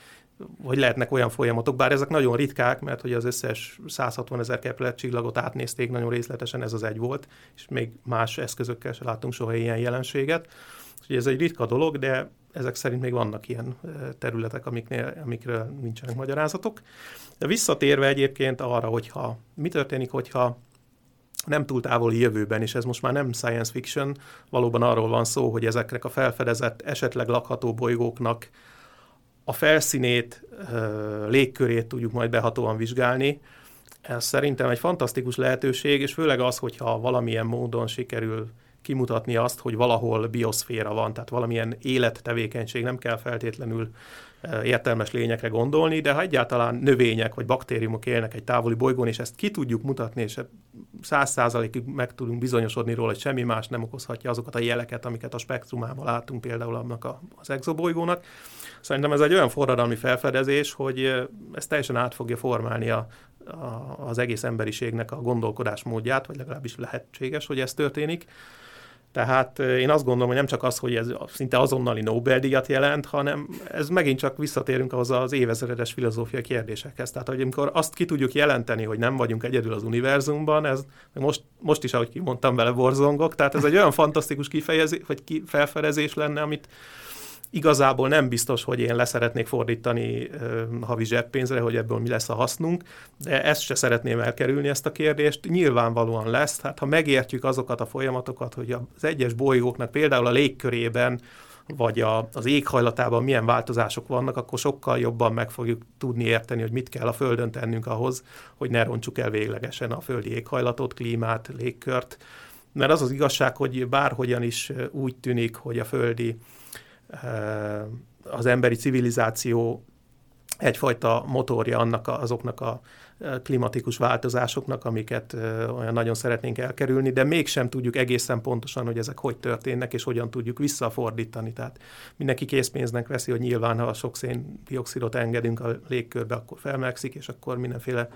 hogy lehetnek olyan folyamatok, bár ezek nagyon ritkák, mert hogy az összes 160 ezer Kepler csillagot átnézték nagyon részletesen, ez az egy volt, és még más eszközökkel se láttunk soha ilyen jelenséget. Úgyhogy ez egy ritka dolog, de ezek szerint még vannak ilyen területek, amiknél, amikről nincsenek magyarázatok. De visszatérve egyébként arra, hogyha mi történik, hogyha nem túl távoli jövőben, és ez most már nem science fiction, valóban arról van szó, hogy ezeknek a felfedezett, esetleg lakható bolygóknak a felszínét, légkörét tudjuk majd behatóan vizsgálni. Ez szerintem egy fantasztikus lehetőség, és főleg az, hogyha valamilyen módon sikerül kimutatni azt, hogy valahol bioszféra van, tehát valamilyen élettevékenység, nem kell feltétlenül értelmes lényekre gondolni, de ha egyáltalán növények vagy baktériumok élnek egy távoli bolygón, és ezt ki tudjuk mutatni, és száz százalékig meg tudunk bizonyosodni róla, hogy semmi más nem okozhatja azokat a jeleket, amiket a spektrumában látunk például annak az exobolygónak. Szerintem ez egy olyan forradalmi felfedezés, hogy ez teljesen át fogja formálni a, a, az egész emberiségnek a gondolkodásmódját, vagy legalábbis lehetséges, hogy ez történik. Tehát én azt gondolom, hogy nem csak az, hogy ez szinte azonnali Nobel-díjat jelent, hanem ez megint csak visszatérünk ahhoz az évezredes filozófiai kérdésekhez. Tehát, hogy amikor azt ki tudjuk jelenteni, hogy nem vagyunk egyedül az univerzumban, ez most, most is, ahogy kimondtam, vele borzongok, tehát ez egy olyan fantasztikus kifejezés, vagy ki, felfedezés lenne, amit Igazából nem biztos, hogy én leszeretnék fordítani uh, havi zseppénzre, hogy ebből mi lesz a hasznunk, de ezt se szeretném elkerülni, ezt a kérdést. Nyilvánvalóan lesz, hát ha megértjük azokat a folyamatokat, hogy az egyes bolygóknak például a légkörében vagy a, az éghajlatában milyen változások vannak, akkor sokkal jobban meg fogjuk tudni érteni, hogy mit kell a Földön tennünk ahhoz, hogy ne rontsuk el véglegesen a földi éghajlatot, klímát, légkört. Mert az az igazság, hogy bárhogyan is úgy tűnik, hogy a földi az emberi civilizáció egyfajta motorja annak a, azoknak a klimatikus változásoknak, amiket olyan nagyon szeretnénk elkerülni, de mégsem tudjuk egészen pontosan, hogy ezek hogy történnek, és hogyan tudjuk visszafordítani. Tehát mindenki készpénznek veszi, hogy nyilván, ha sok széndiokszidot engedünk a légkörbe, akkor felmelegszik, és akkor mindenféle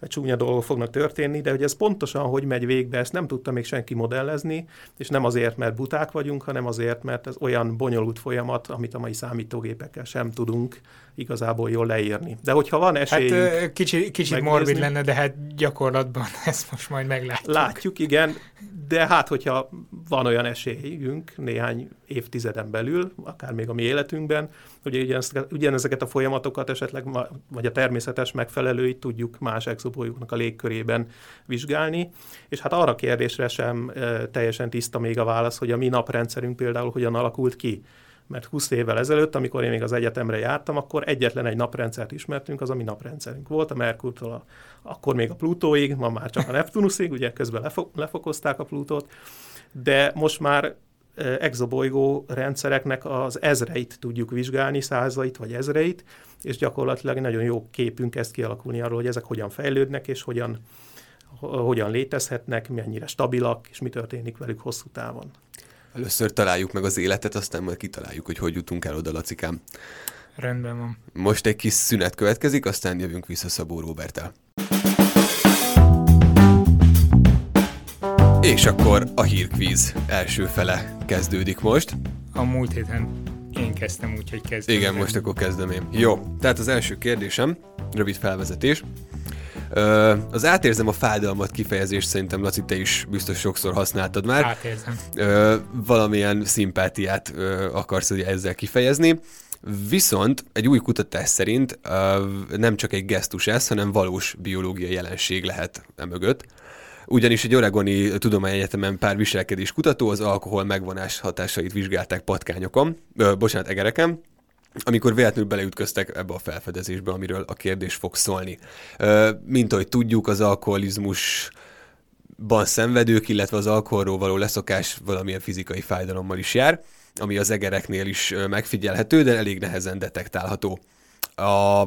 csúnya dolgok fognak történni, de hogy ez pontosan hogy megy végbe, ezt nem tudta még senki modellezni, és nem azért, mert buták vagyunk, hanem azért, mert ez olyan bonyolult folyamat, amit a mai számítógépekkel sem tudunk igazából jól leírni. De hogyha van esély. Hát kicsi, kicsit morbid lenne, de hát gyakorlatban ezt most majd meglátjuk. Látjuk, igen, de hát hogyha van olyan esélyünk néhány évtizeden belül, akár még a mi életünkben, hogy ugyanezeket a folyamatokat esetleg, vagy a természetes megfelelőit tudjuk más exobolygóknak a légkörében vizsgálni, és hát arra kérdésre sem teljesen tiszta még a válasz, hogy a mi naprendszerünk például hogyan alakult ki mert 20 évvel ezelőtt, amikor én még az egyetemre jártam, akkor egyetlen egy naprendszert ismertünk, az a mi naprendszerünk volt, a Merkurtól a, akkor még a Plutóig, ma már csak a Neptunusig, ugye közben lefo- lefokozták a Plutót, de most már exobolygó rendszereknek az ezreit tudjuk vizsgálni, százait vagy ezreit, és gyakorlatilag nagyon jó képünk kezd kialakulni arról, hogy ezek hogyan fejlődnek, és hogyan, hogyan létezhetnek, mennyire stabilak, és mi történik velük hosszú távon. Először találjuk meg az életet, aztán majd kitaláljuk, hogy hogy jutunk el oda, Lacikám. Rendben van. Most egy kis szünet következik, aztán jövünk vissza Szabó Robertel. És akkor a hírkvíz első fele kezdődik most. A múlt héten én kezdtem úgy, hogy kezdem. Igen, most akkor kezdem én. Jó, tehát az első kérdésem, rövid felvezetés. Az átérzem a fájdalmat kifejezést szerintem, Laci, te is biztos sokszor használtad már. Átérzem. Valamilyen szimpátiát akarsz ezzel kifejezni. Viszont egy új kutatás szerint nem csak egy gesztus ez, hanem valós biológiai jelenség lehet emögött. Ugyanis egy Oregoni Tudományegyetemen pár viselkedés kutató az alkohol megvonás hatásait vizsgálták patkányokon, ö, bocsánat, egereken, amikor véletlenül beleütköztek ebbe a felfedezésbe, amiről a kérdés fog szólni. Mint ahogy tudjuk, az alkoholizmus ban szenvedők, illetve az alkoholról való leszokás valamilyen fizikai fájdalommal is jár, ami az egereknél is megfigyelhető, de elég nehezen detektálható. A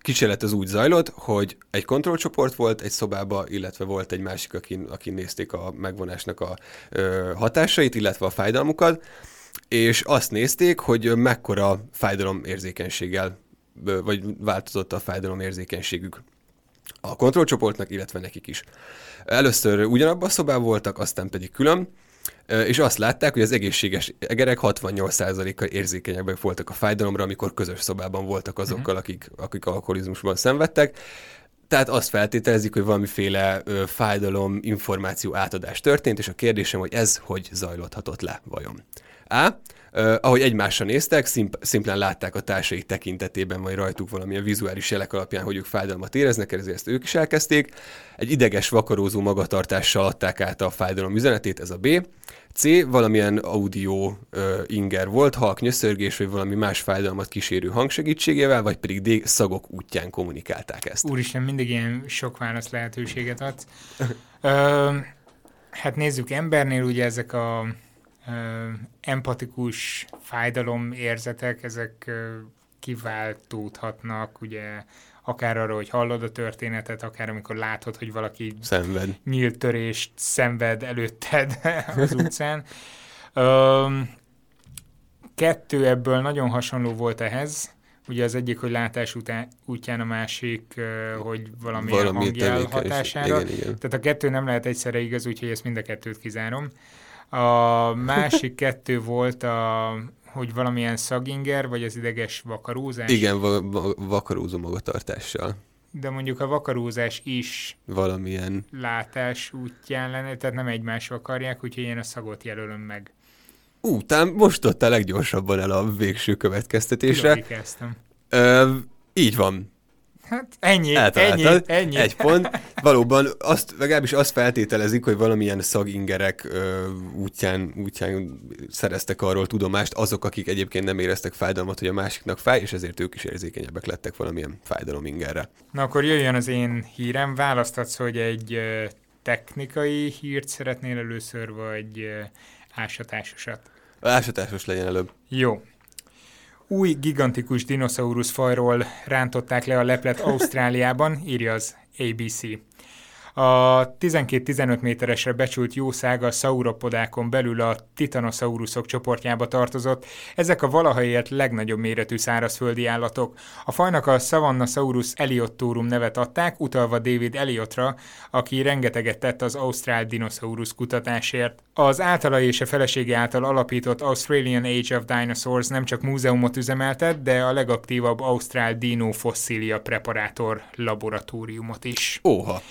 kísérlet az úgy zajlott, hogy egy kontrollcsoport volt egy szobába, illetve volt egy másik, akin, akin nézték a megvonásnak a ö, hatásait, illetve a fájdalmukat, és azt nézték, hogy mekkora fájdalom érzékenységgel, vagy változott a fájdalom érzékenységük a kontrollcsoportnak, illetve nekik is. Először ugyanabban a szobában voltak, aztán pedig külön, és azt látták, hogy az egészséges egerek 68%-kal érzékenyebbek voltak a fájdalomra, amikor közös szobában voltak azokkal, mhm. akik, akik alkoholizmusban szenvedtek. Tehát azt feltételezik, hogy valamiféle ö, fájdalom, információ átadás történt, és a kérdésem, hogy ez hogy zajlódhatott le vajon. A. Uh, ahogy egymásra néztek, szimp- szimplán látták a társaik tekintetében, vagy rajtuk valamilyen vizuális jelek alapján, hogy ők fájdalmat éreznek, ezért ezt ők is elkezdték. Egy ideges, vakarózó magatartással adták át a fájdalom üzenetét, ez a B. C. Valamilyen audio uh, inger volt, halk nyöszörgés, vagy valami más fájdalmat kísérő hang segítségével, vagy pedig D. Szagok útján kommunikálták ezt. Úristen, mindig ilyen sok válasz lehetőséget adsz. Ö, hát nézzük, embernél ugye ezek a empatikus fájdalom érzetek, ezek kiváltódhatnak, ugye akár arra, hogy hallod a történetet, akár amikor látod, hogy valaki szenved. nyílt törést szenved előtted az utcán. Kettő ebből nagyon hasonló volt ehhez. Ugye az egyik, hogy látás után, útján, a másik, hogy valamilyen Valami hangjel hatására. Igen, igen. Tehát a kettő nem lehet egyszerre igaz, úgyhogy ezt mind a kettőt kizárom. A másik kettő volt a hogy valamilyen szaginger, vagy az ideges vakarózás? Igen, va- va- vakarózó magatartással. De mondjuk a vakarózás is valamilyen látás útján lenne, tehát nem egymás akarják, úgyhogy én a szagot jelölöm meg. Ú, talán most ott a leggyorsabban el a végső következtetésre. Kezdtem. Ö, így van. Hát ennyi, ennyi, ennyi. Egy pont. Valóban azt, legalábbis azt feltételezik, hogy valamilyen szagingerek ö, útján, útján szereztek arról tudomást azok, akik egyébként nem éreztek fájdalmat, hogy a másiknak fáj, és ezért ők is érzékenyebbek lettek valamilyen fájdalomingerre. Na akkor jöjjön az én hírem. Választatsz, hogy egy ö, technikai hírt szeretnél először, vagy ö, ásatásosat? Ásatásos legyen előbb. Jó új gigantikus dinoszaurusz fajról rántották le a leplet Ausztráliában, írja az ABC. A 12-15 méteresre becsült jószág a szauropodákon belül a titanosaurusok csoportjába tartozott. Ezek a valaha élt legnagyobb méretű szárazföldi állatok. A fajnak a Savannasaurus eliottorum nevet adták, utalva David Eliotra, aki rengeteget tett az Ausztrál dinoszaurusz kutatásért. Az általa és a felesége által alapított Australian Age of Dinosaurs nem csak múzeumot üzemeltet, de a legaktívabb Ausztrál Dino Fossilia Preparátor laboratóriumot is. Óha!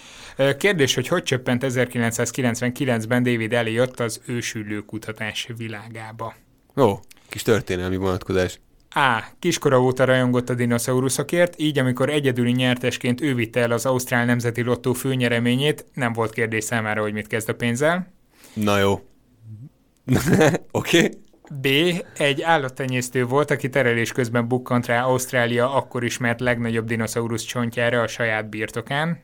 Kérdés, hogy hogy csöppent 1999-ben David Elliot az ősülő kutatás világába? Ó, kis történelmi vonatkozás. A. Kiskora óta rajongott a dinoszauruszokért, így amikor egyedüli nyertesként ő vitte el az Ausztrál Nemzeti Lottó főnyereményét, nem volt kérdés számára, hogy mit kezd a pénzzel. Na jó. Oké. okay. B. Egy állattenyésztő volt, aki terelés közben bukkant rá Ausztrália akkor ismert legnagyobb dinoszaurusz csontjára a saját birtokán.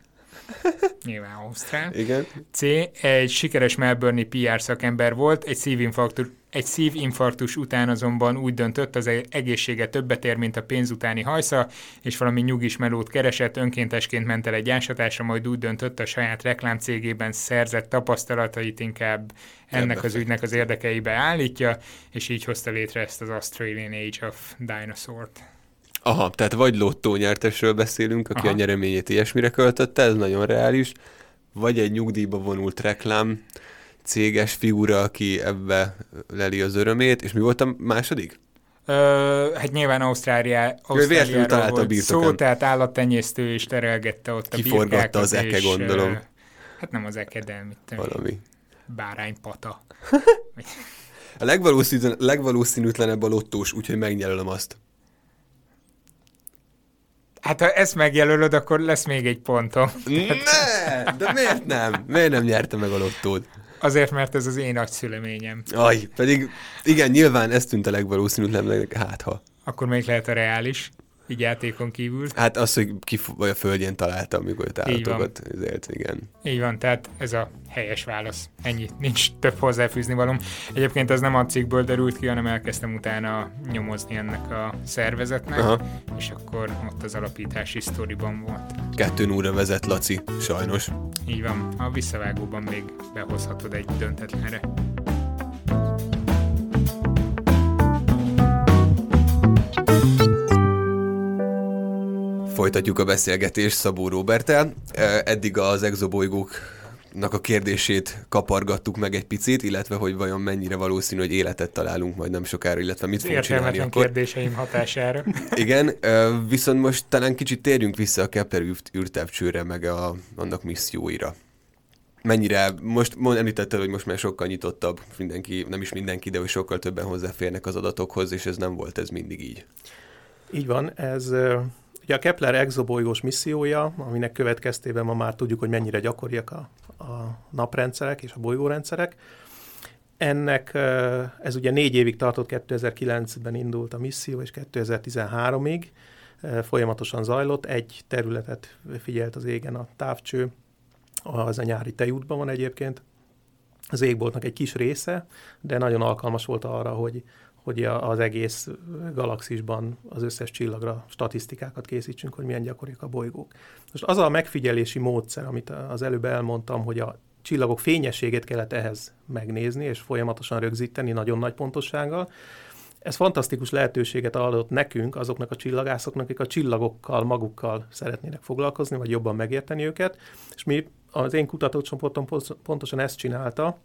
Nyilván Ausztrál. Igen. C. Egy sikeres Melbourne PR szakember volt, egy szívinfarktus, egy szívinfarktus után azonban úgy döntött, az egészsége többet ér, mint a pénz utáni hajsza, és valami nyugis melót keresett, önkéntesként ment el egy ásatásra, majd úgy döntött a saját reklámcégében szerzett tapasztalatait inkább ennek az ügynek az érdekeibe állítja, és így hozta létre ezt az Australian Age of Dinosaur-t. Aha, tehát vagy lottó nyertesről beszélünk, aki Aha. a nyereményét ilyesmire költötte, ez nagyon reális, vagy egy nyugdíjba vonult reklám céges figura, aki ebbe leli az örömét, és mi volt a második? Ö, hát nyilván Ausztrália, Ausztráliáról volt a szó, tehát állattenyésztő és terelgette ott a Kiforgatta az eke, gondolom. Hát nem az eke, de mit Valami. Báránypata. a legvalószínűtlen, legvalószínűtlenebb a lottós, úgyhogy megnyelölöm azt. Hát ha ezt megjelölöd, akkor lesz még egy pontom. Ne! De miért nem? Miért nem nyerte meg a lottót? Azért, mert ez az én nagyszüleményem. Aj, pedig igen, nyilván ez tűnt a legvalószínűtlenebbnek, hát ha. Akkor még lehet a reális így játékon kívül. Hát az, hogy ki vagy a földjén találta, amikor ott állatokat ezért, igen. Így van, tehát ez a helyes válasz. Ennyi, nincs több hozzáfűzni valóm. Egyébként ez nem a cikkből derült ki, hanem elkezdtem utána nyomozni ennek a szervezetnek, Aha. és akkor ott az alapítási sztoriban volt. Kettő óra vezet Laci, sajnos. Így van, a visszavágóban még behozhatod egy döntetlenre. Folytatjuk a beszélgetést Szabó Robertel. Eddig az exobolygók a kérdését kapargattuk meg egy picit, illetve hogy vajon mennyire valószínű, hogy életet találunk majd nem sokára, illetve mit fogunk csinálni akkor. kérdéseim hatására. Igen, viszont most talán kicsit térjünk vissza a Kepler űrtávcsőre, meg a, annak misszióira mennyire, most említetted, hogy most már sokkal nyitottabb, mindenki, nem is mindenki, de hogy sokkal többen hozzáférnek az adatokhoz, és ez nem volt ez mindig így. Így van, ez ugye a Kepler exobolygós missziója, aminek következtében ma már tudjuk, hogy mennyire gyakoriak a, a naprendszerek és a bolygórendszerek. Ennek ez ugye négy évig tartott, 2009-ben indult a misszió, és 2013-ig folyamatosan zajlott. Egy területet figyelt az égen a távcső, az a nyári tejútban van egyébként. Az égboltnak egy kis része, de nagyon alkalmas volt arra, hogy, hogy az egész galaxisban az összes csillagra statisztikákat készítsünk, hogy milyen gyakoriak a bolygók. Most az a megfigyelési módszer, amit az előbb elmondtam, hogy a csillagok fényességét kellett ehhez megnézni, és folyamatosan rögzíteni nagyon nagy pontossággal, ez fantasztikus lehetőséget adott nekünk, azoknak a csillagászoknak, akik a csillagokkal magukkal szeretnének foglalkozni, vagy jobban megérteni őket, és mi az én kutatócsoportom pontosan ezt csinálta,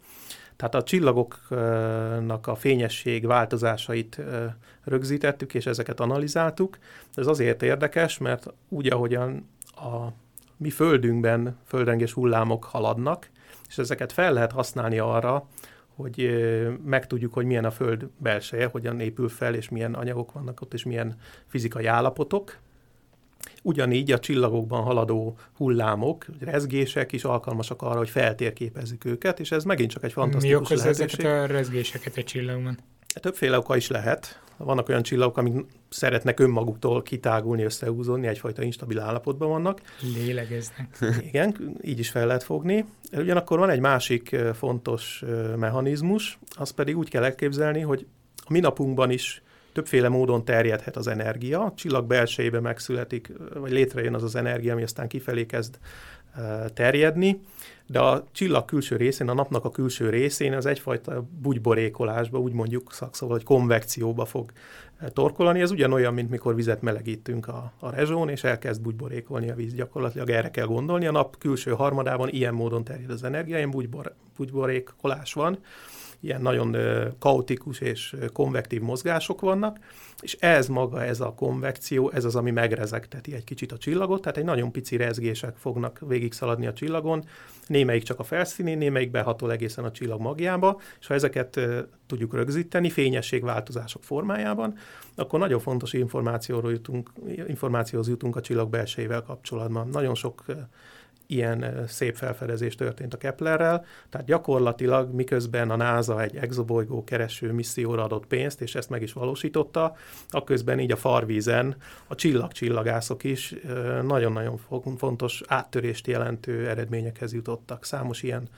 tehát a csillagoknak a fényesség változásait rögzítettük, és ezeket analizáltuk. Ez azért érdekes, mert úgy, ahogyan a mi földünkben földrengés hullámok haladnak, és ezeket fel lehet használni arra, hogy megtudjuk, hogy milyen a Föld belseje, hogyan épül fel, és milyen anyagok vannak ott, és milyen fizikai állapotok. Ugyanígy a csillagokban haladó hullámok, rezgések is alkalmasak arra, hogy feltérképezzük őket, és ez megint csak egy fantasztikus Mi okoz ezeket a rezgéseket egy csillagban? Többféle oka is lehet. Vannak olyan csillagok, amik szeretnek önmaguktól kitágulni, összehúzódni, egyfajta instabil állapotban vannak. Lélegeznek. Igen, így is fel lehet fogni. Ugyanakkor van egy másik fontos mechanizmus, azt pedig úgy kell elképzelni, hogy a mi napunkban is többféle módon terjedhet az energia. A csillag belsejébe megszületik, vagy létrejön az az energia, ami aztán kifelé kezd terjedni, de a csillag külső részén, a napnak a külső részén az egyfajta bugyborékolásba, úgy mondjuk szakszóval, hogy konvekcióba fog torkolani. Ez ugyanolyan, mint mikor vizet melegítünk a, a rezsón, és elkezd bugyborékolni a víz. Gyakorlatilag erre kell gondolni. A nap külső harmadában ilyen módon terjed az energia, ilyen bugybor, bugyborékolás van ilyen nagyon kaotikus és konvektív mozgások vannak, és ez maga, ez a konvekció, ez az, ami megrezegteti egy kicsit a csillagot, tehát egy nagyon pici rezgések fognak végigszaladni a csillagon, némelyik csak a felszínén, némelyik behatol egészen a csillag magjába, és ha ezeket tudjuk rögzíteni fényességváltozások formájában, akkor nagyon fontos információról jutunk, információhoz jutunk a csillag belsejével kapcsolatban. Nagyon sok ilyen szép felfedezés történt a Keplerrel, tehát gyakorlatilag miközben a NASA egy exobolygó kereső misszióra adott pénzt, és ezt meg is valósította, akközben így a farvízen a csillagcsillagászok is nagyon-nagyon fontos áttörést jelentő eredményekhez jutottak. Számos ilyen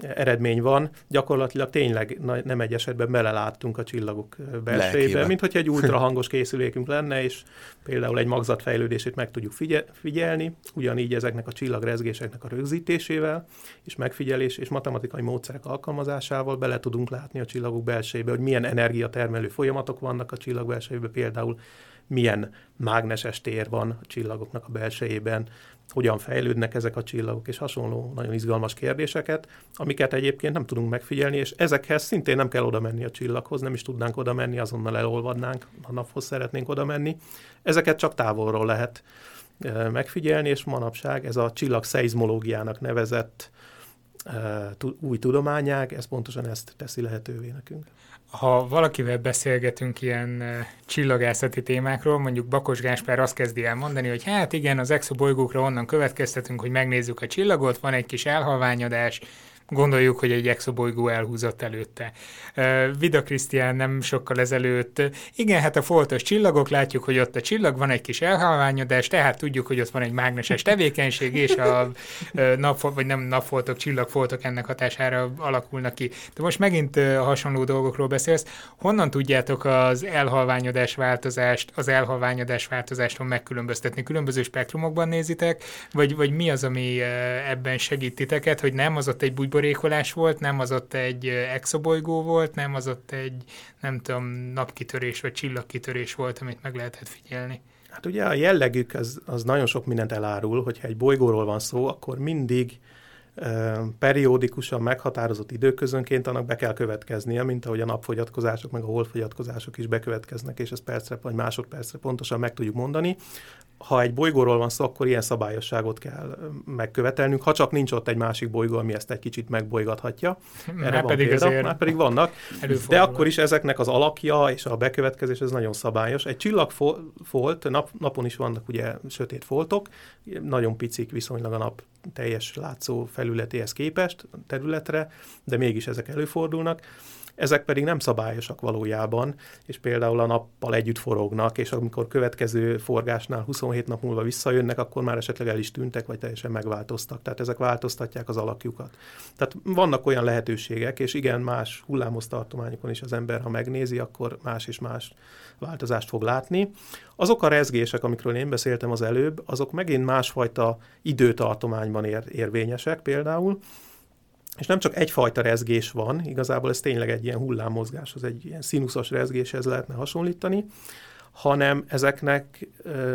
eredmény van, gyakorlatilag tényleg nem egy esetben beleláttunk a csillagok belsejébe, mint hogyha egy ultrahangos készülékünk lenne, és például egy magzatfejlődését meg tudjuk figyelni, ugyanígy ezeknek a csillagrezgéseknek a rögzítésével, és megfigyelés és matematikai módszerek alkalmazásával bele tudunk látni a csillagok belsejébe, hogy milyen energiatermelő folyamatok vannak a csillag belsejébe, például milyen mágneses tér van a csillagoknak a belsejében, hogyan fejlődnek ezek a csillagok, és hasonló nagyon izgalmas kérdéseket, amiket egyébként nem tudunk megfigyelni, és ezekhez szintén nem kell oda menni a csillaghoz, nem is tudnánk oda menni, azonnal elolvadnánk, a naphoz szeretnénk oda menni. Ezeket csak távolról lehet megfigyelni, és manapság ez a csillag szeizmológiának nevezett új tudományág, ez pontosan ezt teszi lehetővé nekünk ha valakivel beszélgetünk ilyen csillagászati témákról, mondjuk Bakos Gáspár azt kezdi el mondani, hogy hát igen, az exobolygókra onnan következtetünk, hogy megnézzük a csillagot, van egy kis elhalványodás, Gondoljuk, hogy egy exobolygó elhúzott előtte. Vida Krisztián nem sokkal ezelőtt, igen, hát a foltos csillagok, látjuk, hogy ott a csillag, van egy kis elhalványodás, tehát tudjuk, hogy ott van egy mágneses tevékenység, és a nap, vagy nem napfoltok, csillagfoltok ennek hatására alakulnak ki. De most megint hasonló dolgokról beszélsz. Honnan tudjátok az elhalványodás változást, az elhalványodás változástól megkülönböztetni? Különböző spektrumokban nézitek, vagy, vagy mi az, ami ebben segít titeket, hogy nem az ott egy bújból buborékolás volt, nem az ott egy exobolygó volt, nem az ott egy, nem tudom, napkitörés vagy csillagkitörés volt, amit meg lehetett figyelni. Hát ugye a jellegük az, az nagyon sok mindent elárul, hogyha egy bolygóról van szó, akkor mindig periódikusan meghatározott időközönként annak be kell következnie, mint ahogy a napfogyatkozások, meg a holdfogyatkozások is bekövetkeznek, és ezt percre vagy másodpercre pontosan meg tudjuk mondani ha egy bolygóról van szó, akkor ilyen szabályosságot kell megkövetelnünk, ha csak nincs ott egy másik bolygó, ami ezt egy kicsit megbolygathatja. Erre már van pedig példa, azért már pedig vannak. De akkor is ezeknek az alakja és a bekövetkezés ez nagyon szabályos. Egy csillagfolt, nap, napon is vannak ugye sötét foltok, nagyon picik viszonylag a nap teljes látszó felületéhez képest területre, de mégis ezek előfordulnak ezek pedig nem szabályosak valójában, és például a nappal együtt forognak, és amikor következő forgásnál 27 nap múlva visszajönnek, akkor már esetleg el is tűntek, vagy teljesen megváltoztak. Tehát ezek változtatják az alakjukat. Tehát vannak olyan lehetőségek, és igen, más hullámos is az ember, ha megnézi, akkor más és más változást fog látni. Azok a rezgések, amikről én beszéltem az előbb, azok megint másfajta időtartományban ér, érvényesek például, és nem csak egyfajta rezgés van, igazából ez tényleg egy ilyen hullámmozgás, az egy ilyen színuszos rezgéshez lehetne hasonlítani, hanem ezeknek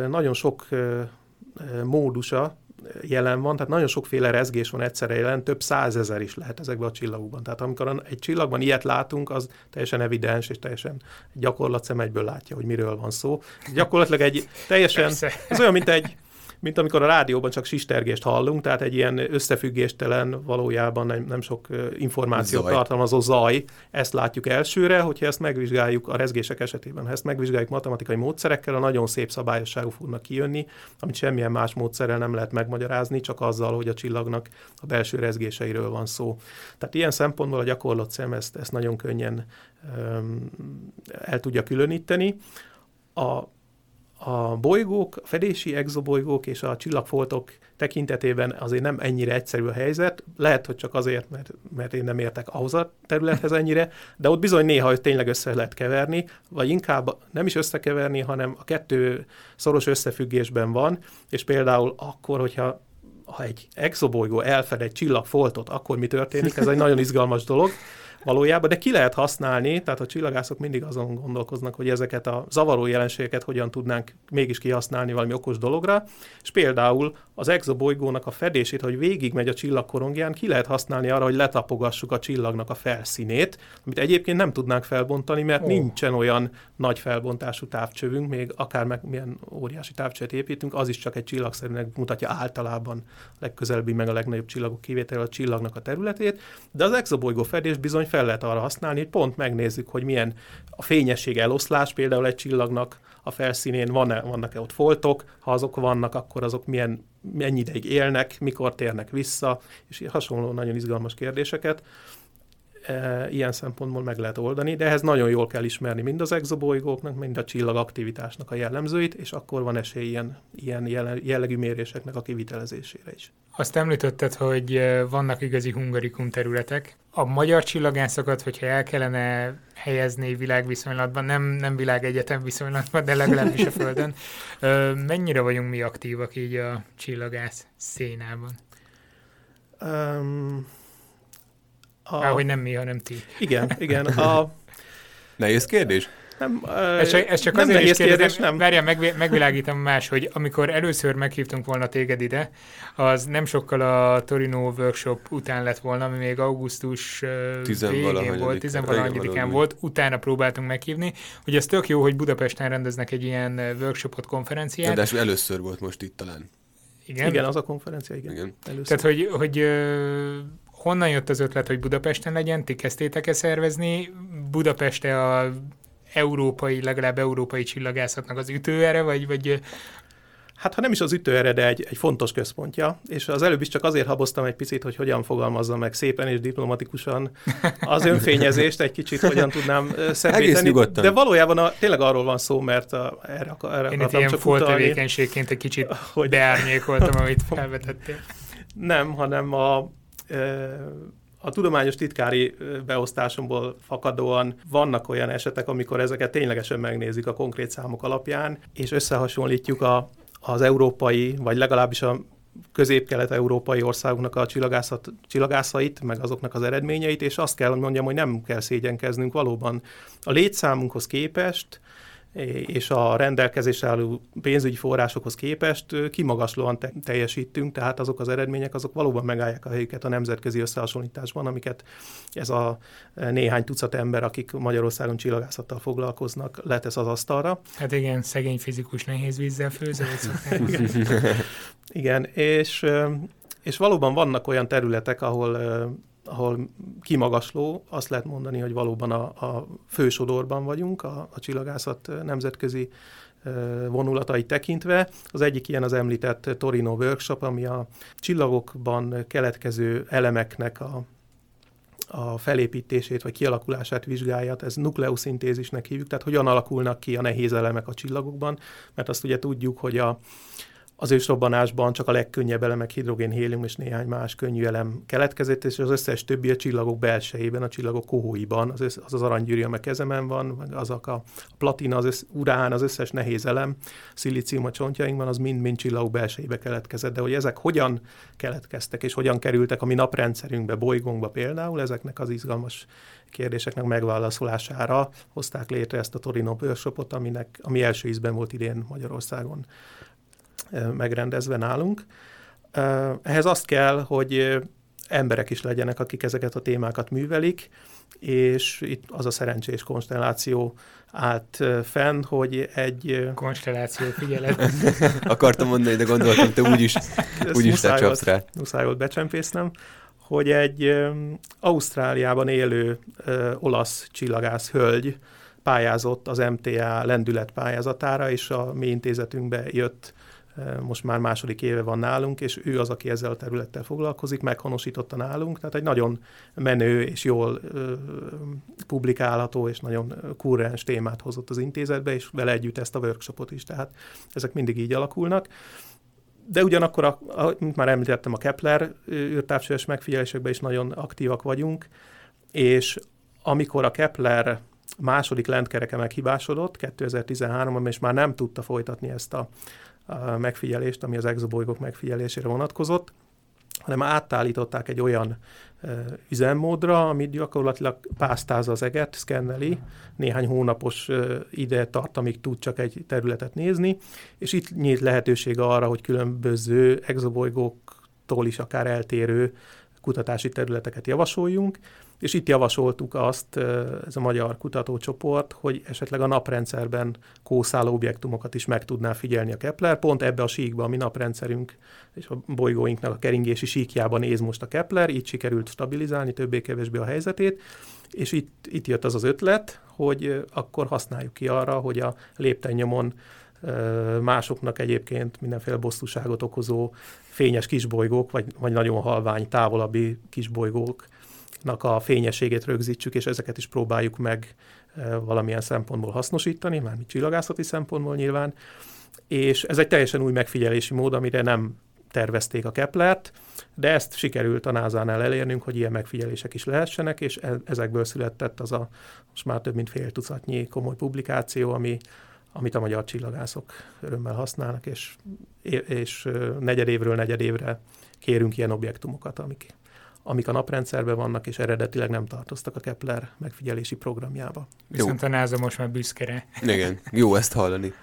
nagyon sok módusa jelen van, tehát nagyon sokféle rezgés van egyszerre jelen, több százezer is lehet ezekben a csillagokban. Tehát amikor egy csillagban ilyet látunk, az teljesen evidens, és teljesen gyakorlat egyből látja, hogy miről van szó. Gyakorlatilag egy teljesen, ez olyan, mint egy, mint amikor a rádióban csak sistergést hallunk, tehát egy ilyen összefüggéstelen, valójában nem, nem sok információt zaj. tartalmazó zaj, ezt látjuk elsőre, hogyha ezt megvizsgáljuk a rezgések esetében, ha ezt megvizsgáljuk matematikai módszerekkel, a nagyon szép szabályosságú fognak kijönni, amit semmilyen más módszerrel nem lehet megmagyarázni, csak azzal, hogy a csillagnak a belső rezgéseiről van szó. Tehát ilyen szempontból a gyakorlat szem ezt, ezt nagyon könnyen um, el tudja különíteni. A a bolygók, a fedési exobolygók és a csillagfoltok tekintetében azért nem ennyire egyszerű a helyzet. Lehet, hogy csak azért, mert, mert én nem értek ahhoz a területhez ennyire, de ott bizony néha tényleg össze lehet keverni, vagy inkább nem is összekeverni, hanem a kettő szoros összefüggésben van, és például akkor, hogyha ha egy exobolygó elfed egy csillagfoltot, akkor mi történik? Ez egy nagyon izgalmas dolog valójában, de ki lehet használni, tehát a csillagászok mindig azon gondolkoznak, hogy ezeket a zavaró jelenségeket hogyan tudnánk mégis kihasználni valami okos dologra, és például az exobolygónak a fedését, hogy végigmegy a csillagkorongján, ki lehet használni arra, hogy letapogassuk a csillagnak a felszínét, amit egyébként nem tudnánk felbontani, mert oh. nincsen olyan nagy felbontású távcsövünk, még akár meg milyen óriási távcsövet építünk, az is csak egy csillagszerűnek mutatja általában a legközelebbi meg a legnagyobb csillagok kivétel a csillagnak a területét, de az exobolygó fedés bizony fel lehet arra használni, hogy pont megnézzük, hogy milyen a fényesség eloszlás például egy csillagnak a felszínén, van-e, vannak-e ott foltok, ha azok vannak, akkor azok milyen, mennyi ideig élnek, mikor térnek vissza, és hasonló nagyon izgalmas kérdéseket e, ilyen szempontból meg lehet oldani, de ehhez nagyon jól kell ismerni mind az exobolygóknak, mind a csillag aktivitásnak a jellemzőit, és akkor van esély ilyen, ilyen jellegű méréseknek a kivitelezésére is. Azt említetted, hogy e, vannak igazi hungarikum területek. A magyar csillagászokat, hogyha el kellene helyezni világviszonylatban, nem, nem világegyetem viszonylatban, de legalábbis a Földön, mennyire vagyunk mi aktívak így a csillagász szénában? Um, a... Már, hogy nem mi, hanem ti. Igen, igen. A... Nehéz kérdés? Nem, ez csak, ez csak nem azért is kérdezem, kérdés, nem. várjál, meg, megvilágítom más, hogy amikor először meghívtunk volna téged ide, az nem sokkal a Torino workshop után lett volna, ami még augusztus végén volt, tizenvalahanyadikán volt, utána próbáltunk meghívni. Ugye ez tök jó, hogy Budapesten rendeznek egy ilyen workshopot, konferenciát. De először volt most itt talán. Igen, igen az a konferencia, igen. igen. Először. Tehát, hogy, hogy honnan jött az ötlet, hogy Budapesten legyen? Ti kezdtétek-e szervezni? Budapeste a európai, legalább európai csillagászatnak az ütőere, vagy, vagy Hát ha nem is az ütőere, de egy, egy fontos központja, és az előbb is csak azért haboztam egy picit, hogy hogyan fogalmazza meg szépen és diplomatikusan az önfényezést, egy kicsit hogyan tudnám szebbíteni. De valójában a, tényleg arról van szó, mert a, erre, erre Én itt ilyen csak tevékenységként egy kicsit hogy... beárnyékoltam, amit felvetettél. Nem, hanem a, a tudományos titkári beosztásomból fakadóan vannak olyan esetek, amikor ezeket ténylegesen megnézik a konkrét számok alapján, és összehasonlítjuk a, az európai, vagy legalábbis a közép-kelet-európai országoknak a csillagászat, csillagászait, meg azoknak az eredményeit, és azt kell, mondjam, hogy nem kell szégyenkeznünk valóban. A létszámunkhoz képest és a rendelkezésre álló pénzügyi forrásokhoz képest kimagaslóan te- teljesítünk, tehát azok az eredmények azok valóban megállják a helyüket a nemzetközi összehasonlításban, amiket ez a néhány tucat ember, akik Magyarországon csillagászattal foglalkoznak, letesz az asztalra. Hát igen, szegény fizikus nehéz vízzel főző, Igen, és, és valóban vannak olyan területek, ahol ahol kimagasló, azt lehet mondani, hogy valóban a, a fősodorban vagyunk, a, a csillagászat nemzetközi vonulatai tekintve. Az egyik ilyen az említett Torino Workshop, ami a csillagokban keletkező elemeknek a, a felépítését vagy kialakulását vizsgálja, ez nukleuszintézisnek hívjuk, tehát hogyan alakulnak ki a nehéz elemek a csillagokban, mert azt ugye tudjuk, hogy a, az ősrobbanásban csak a legkönnyebb elemek, hidrogén, hélium és néhány más könnyű elem keletkezett, és az összes többi a csillagok belsejében, a csillagok kohóiban, az az, az aranygyűrű, amely kezemen van, meg azok a, a platina, az össz, urán, az összes nehéz elem, szilícium a csontjainkban, az mind-mind csillagok belsejébe keletkezett. De hogy ezek hogyan keletkeztek, és hogyan kerültek a mi naprendszerünkbe, bolygónkba például, ezeknek az izgalmas kérdéseknek megválaszolására hozták létre ezt a Torino workshopot, aminek, ami első ízben volt idén Magyarországon megrendezve nálunk. Ehhez azt kell, hogy emberek is legyenek, akik ezeket a témákat művelik, és itt az a szerencsés konstelláció állt fenn, hogy egy... Konstelláció, figyelet. Akartam mondani, de gondoltam, te úgyis, úgyis te csapsz rá. Muszáj volt becsempésznem, hogy egy Ausztráliában élő olasz csillagász hölgy pályázott az MTA lendület pályázatára, és a mi intézetünkbe jött most már második éve van nálunk, és ő az, aki ezzel a területtel foglalkozik, meghonosította nálunk, tehát egy nagyon menő és jól publikálható és nagyon kurrens témát hozott az intézetbe, és vele együtt ezt a workshopot is, tehát ezek mindig így alakulnak. De ugyanakkor, mint már említettem, a Kepler űrtávcsöves megfigyelésekben is nagyon aktívak vagyunk, és amikor a Kepler második lentkereke meghibásodott 2013-ban, és már nem tudta folytatni ezt a megfigyelést, ami az exobolygók megfigyelésére vonatkozott, hanem átállították egy olyan üzemmódra, amit gyakorlatilag pásztázza az eget, szkenneli, néhány hónapos ide tart, amíg tud csak egy területet nézni, és itt nyílt lehetőség arra, hogy különböző exobolygóktól is akár eltérő kutatási területeket javasoljunk, és itt javasoltuk azt, ez a magyar kutatócsoport, hogy esetleg a naprendszerben kószáló objektumokat is meg tudná figyelni a Kepler. Pont ebbe a síkba, mi naprendszerünk és a bolygóinknak a keringési síkjában néz most a Kepler, így sikerült stabilizálni többé-kevésbé a helyzetét, és itt, itt jött az az ötlet, hogy akkor használjuk ki arra, hogy a léptennyomon másoknak egyébként mindenféle bosszúságot okozó fényes kisbolygók, vagy, vagy nagyon halvány, távolabbi kisbolygók a fényességét rögzítsük, és ezeket is próbáljuk meg valamilyen szempontból hasznosítani, mármint csillagászati szempontból nyilván, és ez egy teljesen új megfigyelési mód, amire nem tervezték a Keplert, de ezt sikerült a NASA-nál elérnünk, hogy ilyen megfigyelések is lehessenek, és e, ezekből született az a most már több mint fél tucatnyi komoly publikáció, ami, amit a magyar csillagászok örömmel használnak, és, és negyedévről negyedévre kérünk ilyen objektumokat, amik amik a naprendszerben vannak, és eredetileg nem tartoztak a Kepler megfigyelési programjába. Viszont Jó. a NASA most már büszkere. Igen, jó ezt hallani.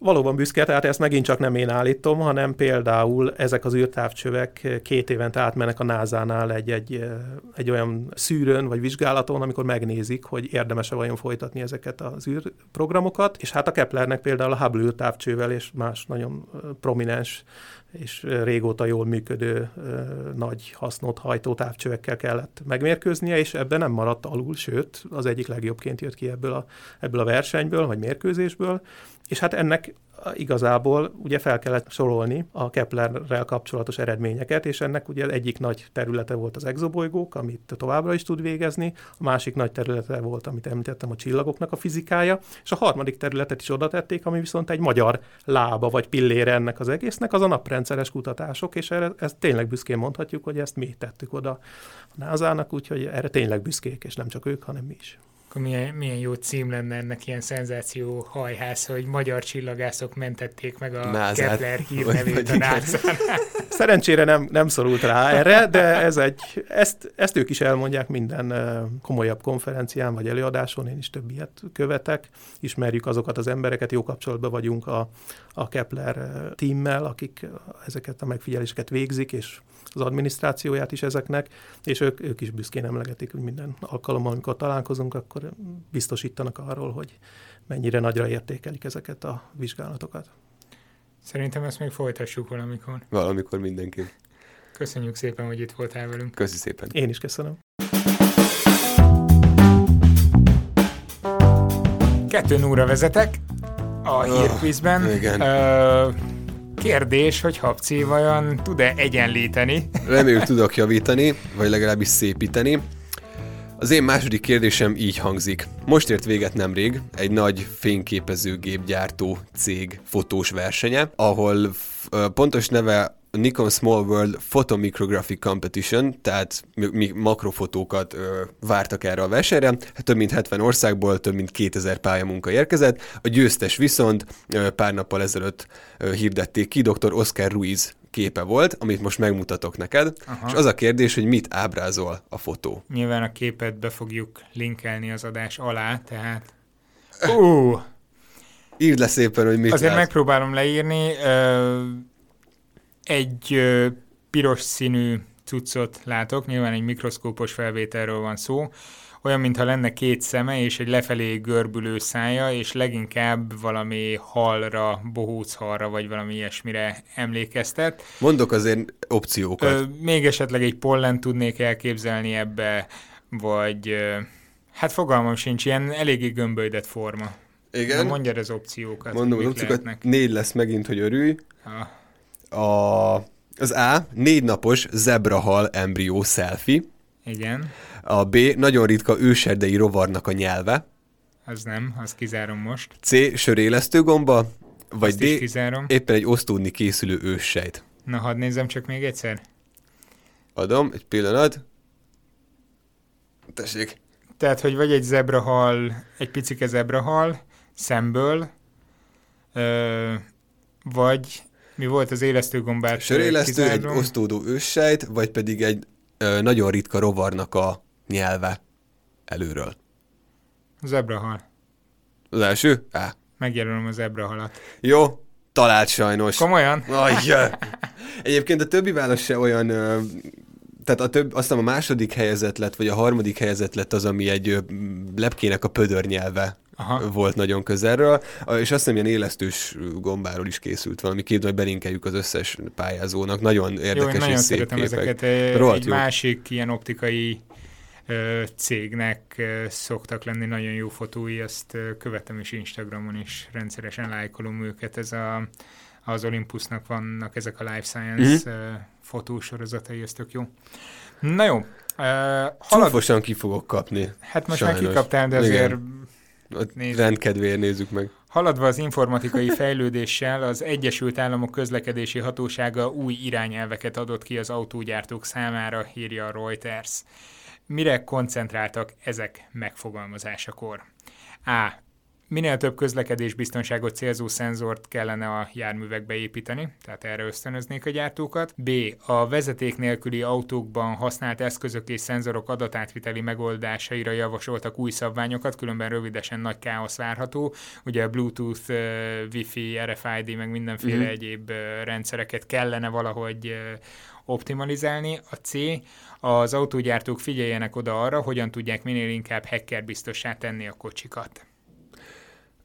Valóban büszke, tehát ezt megint csak nem én állítom, hanem például ezek az űrtávcsövek két évente átmennek a NASA-nál egy, egy, egy olyan szűrőn vagy vizsgálaton, amikor megnézik, hogy érdemes-e vajon folytatni ezeket az űrprogramokat, és hát a Keplernek például a Hubble űrtávcsővel és más nagyon prominens és régóta jól működő nagy hasznot hajtó távcsövekkel kellett megmérkőznie, és ebben nem maradt alul, sőt, az egyik legjobbként jött ki ebből a, ebből a versenyből, vagy mérkőzésből, és hát ennek igazából ugye fel kellett sorolni a Keplerrel kapcsolatos eredményeket, és ennek ugye egyik nagy területe volt az exobolygók, amit továbbra is tud végezni, a másik nagy területe volt, amit említettem, a csillagoknak a fizikája, és a harmadik területet is oda tették, ami viszont egy magyar lába vagy pillére ennek az egésznek, az a naprendszeres kutatások, és erre ezt tényleg büszkén mondhatjuk, hogy ezt mi tettük oda a NASA-nak, úgyhogy erre tényleg büszkék, és nem csak ők, hanem mi is. Akkor milyen, milyen jó cím lenne ennek ilyen szenzáció hajház, hogy magyar csillagászok mentették meg a Názát. Kepler hírnevét a nasa Szerencsére nem, nem szorult rá erre, de ez egy, ezt, ezt ők is elmondják minden komolyabb konferencián vagy előadáson, én is több ilyet követek, ismerjük azokat az embereket, jó kapcsolatban vagyunk a, a Kepler teammel, akik ezeket a megfigyeléseket végzik, és az adminisztrációját is ezeknek, és ők, ők is büszkén emlegetik, hogy minden alkalommal, amikor találkozunk, akkor biztosítanak arról, hogy mennyire nagyra értékelik ezeket a vizsgálatokat. Szerintem ezt még folytassuk valamikor. Valamikor mindenki. Köszönjük szépen, hogy itt voltál velünk. Köszi szépen. Én is köszönöm. Kettő óra vezetek a oh, hírquizben. Igen. Uh, Kérdés, hogy Habci vajon tud-e egyenlíteni? Reméljük tudok javítani, vagy legalábbis szépíteni. Az én második kérdésem így hangzik. Most ért véget nemrég egy nagy fényképezőgépgyártó cég fotós versenye, ahol pontos neve Nikon Small World Photomicrographic Competition, tehát mi makrofotókat ö, vártak erre a versenyre, hát több mint 70 országból több mint 2000 pályamunka érkezett, a győztes viszont ö, pár nappal ezelőtt ö, hirdették ki, dr. Oscar Ruiz képe volt, amit most megmutatok neked, Aha. és az a kérdés, hogy mit ábrázol a fotó. Nyilván a képet be fogjuk linkelni az adás alá, tehát... Uh. Írd le szépen, hogy mit Azért lát. megpróbálom leírni. Ö egy ö, piros színű cuccot látok, nyilván egy mikroszkópos felvételről van szó, olyan, mintha lenne két szeme és egy lefelé görbülő szája, és leginkább valami halra, bohóchalra, vagy valami ilyesmire emlékeztet. Mondok azért opciókat. Ö, még esetleg egy pollen tudnék elképzelni ebbe, vagy ö, hát fogalmam sincs, ilyen eléggé gömbölydett forma. Igen. Na mondjad az opciókat. Mondom az opciókat, lehetnek. négy lesz megint, hogy örülj. Ha a, az A, négy napos zebrahal embrió selfie. Igen. A B, nagyon ritka őserdei rovarnak a nyelve. Az nem, az kizárom most. C, sörélesztő gomba. Vagy Azt D, kizárom. éppen egy osztódni készülő őssejt. Na, hadd nézzem csak még egyszer. Adom, egy pillanat. Tessék. Tehát, hogy vagy egy zebrahal, egy picike zebrahal szemből, ö, vagy mi volt az élesztőgombát? Sörélesztő, egy osztódó őssejt, vagy pedig egy ö, nagyon ritka rovarnak a nyelve előről. Zebrahal. Az első? Á. Megjelölöm a zebrahalat. Jó, talált sajnos. Komolyan? Ajja. Egyébként a többi válasz se olyan ö, tehát a több, aztán a második helyezett lett, vagy a harmadik helyezett lett az, ami egy lepkének a pödör nyelve Aha. volt nagyon közelről, és azt hiszem ilyen élesztős gombáról is készült valami két, majd belinkeljük az összes pályázónak. Nagyon érdekes jó, nagyon és szép képek. ezeket. Rohadt egy jó. másik ilyen optikai cégnek szoktak lenni nagyon jó fotói, ezt követem is Instagramon is, rendszeresen lájkolom őket. Ez a, az Olympusnak vannak ezek a Life Science mm-hmm. fotósorozatai, ez tök jó. Na jó. Uh, halad... ki fogok kapni. Hát most Sajnos. már kikaptál, de azért Igen rendkedvéért nézzük meg. Haladva az informatikai fejlődéssel, az Egyesült Államok közlekedési hatósága új irányelveket adott ki az autógyártók számára, írja a Reuters. Mire koncentráltak ezek megfogalmazásakor? A. Minél több közlekedésbiztonságot célzó szenzort kellene a járművekbe építeni, tehát erre ösztönöznék a gyártókat. B. A vezeték nélküli autókban használt eszközök és szenzorok adatátviteli megoldásaira javasoltak új szabványokat, különben rövidesen nagy káosz várható. Ugye a Bluetooth, Wi-Fi, RFID, meg mindenféle mm-hmm. egyéb rendszereket kellene valahogy optimalizálni. A C, az autógyártók figyeljenek oda arra, hogyan tudják minél inkább hacker biztossá tenni a kocsikat.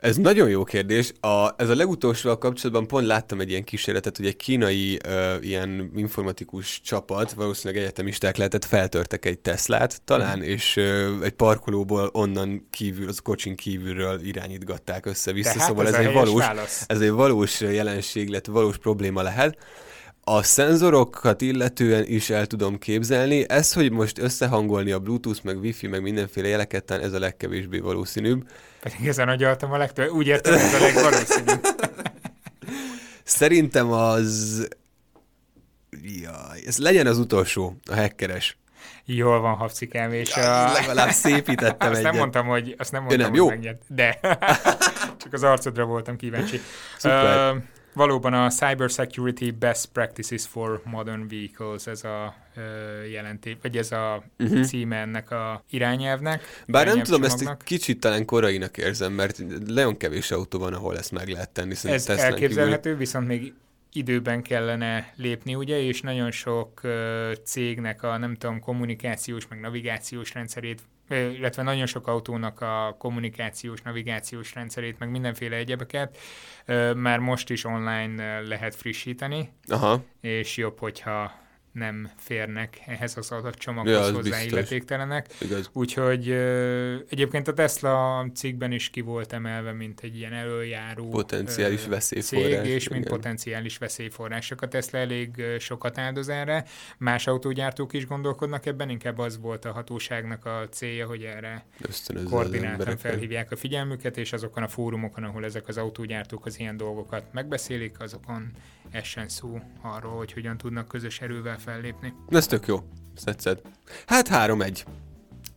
Ez nagyon jó kérdés. A, ez a legutolsóval kapcsolatban pont láttam egy ilyen kísérletet, hogy egy kínai uh, ilyen informatikus csapat, valószínűleg egyetemisták lehetett, feltörtek egy Teslát talán, mm. és uh, egy parkolóból onnan kívül, az kocsin kívülről irányítgatták össze-vissza, Tehát szóval ez, ez egy valós, ez egy valós jelenség, lett, valós probléma lehet. A szenzorokat illetően is el tudom képzelni. Ez, hogy most összehangolni a Bluetooth, meg Wi-Fi, meg mindenféle jeleket, ez a legkevésbé valószínűbb. Pedig ezen agyaltam a legtöbb. Úgy értem, ez a legvalószínűbb. Szerintem az... Jaj, ez legyen az utolsó, a hackeres. Jól van, hapcikám, és ja, a... Legalább szépítettem azt egyet. nem mondtam, hogy, azt nem mondtam, nem, hogy jó? Megnyert, de csak az arcodra voltam kíváncsi. Uh, valóban a Cyber Security Best Practices for Modern Vehicles, ez a jelentés, vagy ez a uh-huh. címe ennek a irányelvnek. Bár nem tudom, ezt egy kicsit talán korainak érzem, mert nagyon kevés autó van, ahol ezt meg lehet tenni. Ez elképzelhető, kívül... viszont még időben kellene lépni, ugye, és nagyon sok uh, cégnek a, nem tudom, kommunikációs, meg navigációs rendszerét, illetve nagyon sok autónak a kommunikációs, navigációs rendszerét, meg mindenféle egyebeket már most is online lehet frissíteni, Aha. és jobb, hogyha nem férnek ehhez az adatcsomaghoz ja, hozzá biztos. illetéktelenek. Igaz. Úgyhogy ö, egyébként a Tesla cikkben is ki volt emelve, mint egy ilyen előjáró potenciális veszélyforrás. Cég, és mint igen. potenciális veszélyforrások. A Tesla elég sokat áldoz erre. Más autógyártók is gondolkodnak ebben, inkább az volt a hatóságnak a célja, hogy erre koordináltan felhívják a figyelmüket, és azokon a fórumokon, ahol ezek az autógyártók az ilyen dolgokat megbeszélik, azokon essen szó arról, hogy hogyan tudnak közös erővel fellépni. Ez tök jó. Tetszed. Hát 3-1.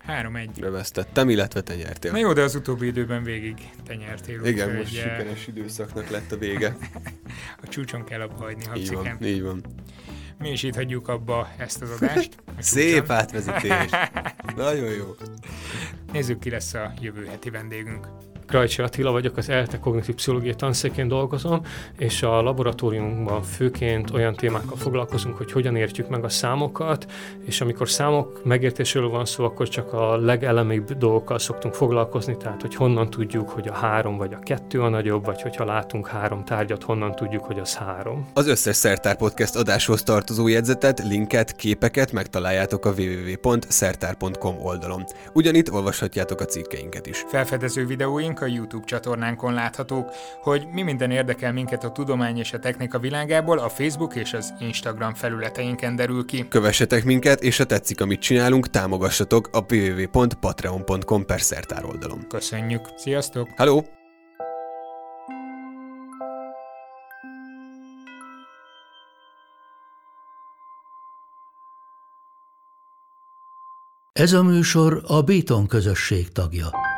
3-1. Rövesztettem, illetve te nyertél. Na jó, de az utóbbi időben végig te nyertél. Igen, most egy, eh, sikeres időszaknak lett a vége. a csúcson kell abba hagyni, így van, így van. Mi is itt hagyjuk abba ezt az adást. Szép átvezetés. Nagyon jó. Nézzük, ki lesz a jövő heti vendégünk. Krajcsi Attila vagyok, az ELTE kognitív pszichológiai tanszékén dolgozom, és a laboratóriumban főként olyan témákkal foglalkozunk, hogy hogyan értjük meg a számokat, és amikor számok megértéséről van szó, akkor csak a legelemibb dolgokkal szoktunk foglalkozni, tehát hogy honnan tudjuk, hogy a három vagy a kettő a nagyobb, vagy hogyha látunk három tárgyat, honnan tudjuk, hogy az három. Az összes Szertár Podcast adáshoz tartozó jegyzetet, linket, képeket megtaláljátok a www.szertár.com oldalon. Ugyanitt olvashatjátok a cikkeinket is. Felfedező videóink a YouTube csatornánkon láthatók. Hogy mi minden érdekel minket a tudomány és a technika világából, a Facebook és az Instagram felületeinken derül ki. Kövessetek minket, és ha tetszik, amit csinálunk, támogassatok a www.patreon.com per oldalon. Köszönjük! Sziasztok! Hello! Ez a műsor a Béton közösség tagja.